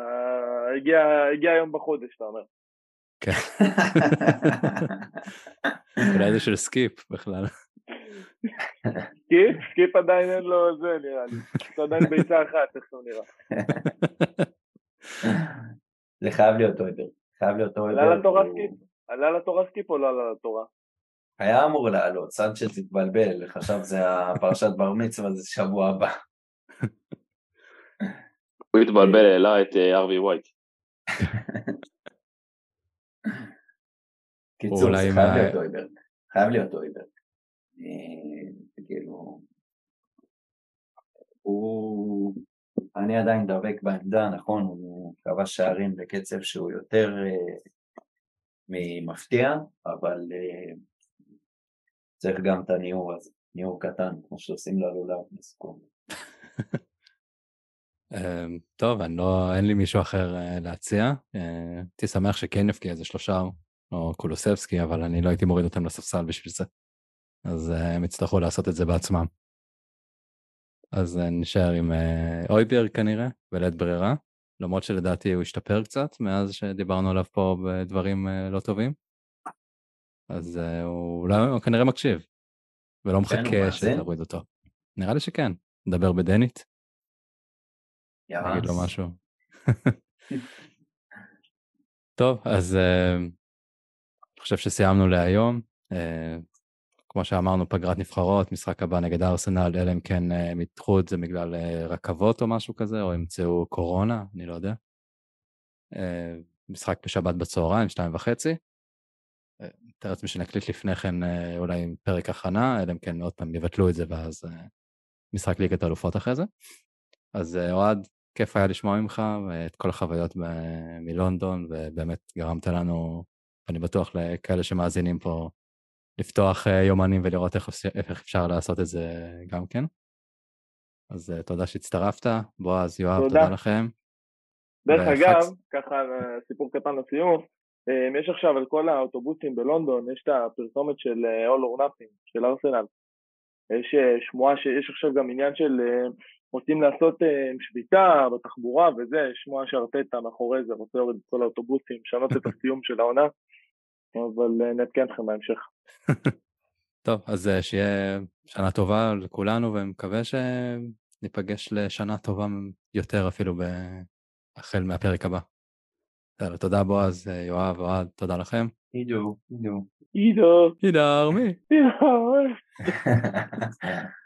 אה, הגיע- היום בחודש, אתה אומר. אולי זה של סקיפ בכלל. סקיפ? סקיפ עדיין אין לו זה נראה לי. לו עדיין ביצה אחת, איך שהוא נראה. זה חייב להיות הויברג. חייב להיות הויברג. עלה לתורה הוא- סקיפ? עלה לתורה סקיפ או לא עלה לתורה? היה אמור לעלות, סנצ'ז התבלבל, חשב זה הפרשת בר מצווה, זה שבוע הבא. הוא התבלבל, העלה את אה, ארווי ווייט. קיצור, זה חייב להיות אויבר. חייב להיות אויבר. אה, כאילו... הוא... אני עדיין דבק בעמדה, נכון, הוא כבש שערים בקצב שהוא יותר ממפתיע, אבל אה, צריך גם את הניעור הזה, ניעור קטן, כמו שעושים ללולב לסיכום. אמ, טוב, אני לא, אין לי מישהו אחר אה, להציע. אה, הייתי שמח שכן יפקיע איזה שלושה, או קולוסבסקי, אבל אני לא הייתי מוריד אותם לספסל בשביל זה. אז הם יצטרכו לעשות את זה בעצמם. אז נשאר עם אויברג כנראה, בלית ברירה, למרות שלדעתי הוא השתפר קצת מאז שדיברנו עליו פה בדברים אה, לא טובים. אז אה, הוא אולי הוא כנראה מקשיב, ולא הוא מחכה? שתוריד אותו. נראה לי שכן. נדבר בדנית, נגיד לו יאללה. משהו. טוב, אז אה, אני חושב שסיימנו להיום. כמו שאמרנו, פגרת נבחרות, משחק הבא נגד ארסנל, אלא אם כן אה, הם ידחו את זה בגלל אה, רכבות או משהו כזה, או ימצאו קורונה, אני לא יודע. אה, משחק בשבת בצהריים, שתיים וחצי. מתאר לעצמי שנקליט לפני כן אולי עם פרק הכנה, אלא אם כן עוד פעם יבטלו את זה ואז משחק ליגת אלופות אחרי זה. אז אוהד, כיף היה לשמוע ממך ואת כל החוויות מלונדון, ובאמת גרמת לנו, אני בטוח לכאלה שמאזינים פה, לפתוח אה, יומנים ולראות איך, איך אפשר לעשות את זה גם כן. אז uh, תודה שהצטרפת, בועז, יואב, תודה, תודה לכם. דרך וחץ... אגב, ככה סיפור קטן לסיום, יש עכשיו על כל האוטובוסים בלונדון, יש את הפרסומת של All or Nothing, של ארסנל. יש שמועה שיש עכשיו גם עניין של רוצים לעשות שביתה בתחבורה וזה, שמועה שארטטה מאחורי זה, רוצה להוריד את כל האוטובוסים, לשנות את הסיום של העונה, אבל נעדכן אתכם בהמשך. טוב, אז שיהיה שנה טובה לכולנו, ומקווה שניפגש לשנה טובה יותר אפילו החל מהפרק הבא. יאללה, תודה בועז, יואב, אוהד, תודה לכם. עידו, עידו. עידו. עידו, מי? עידו.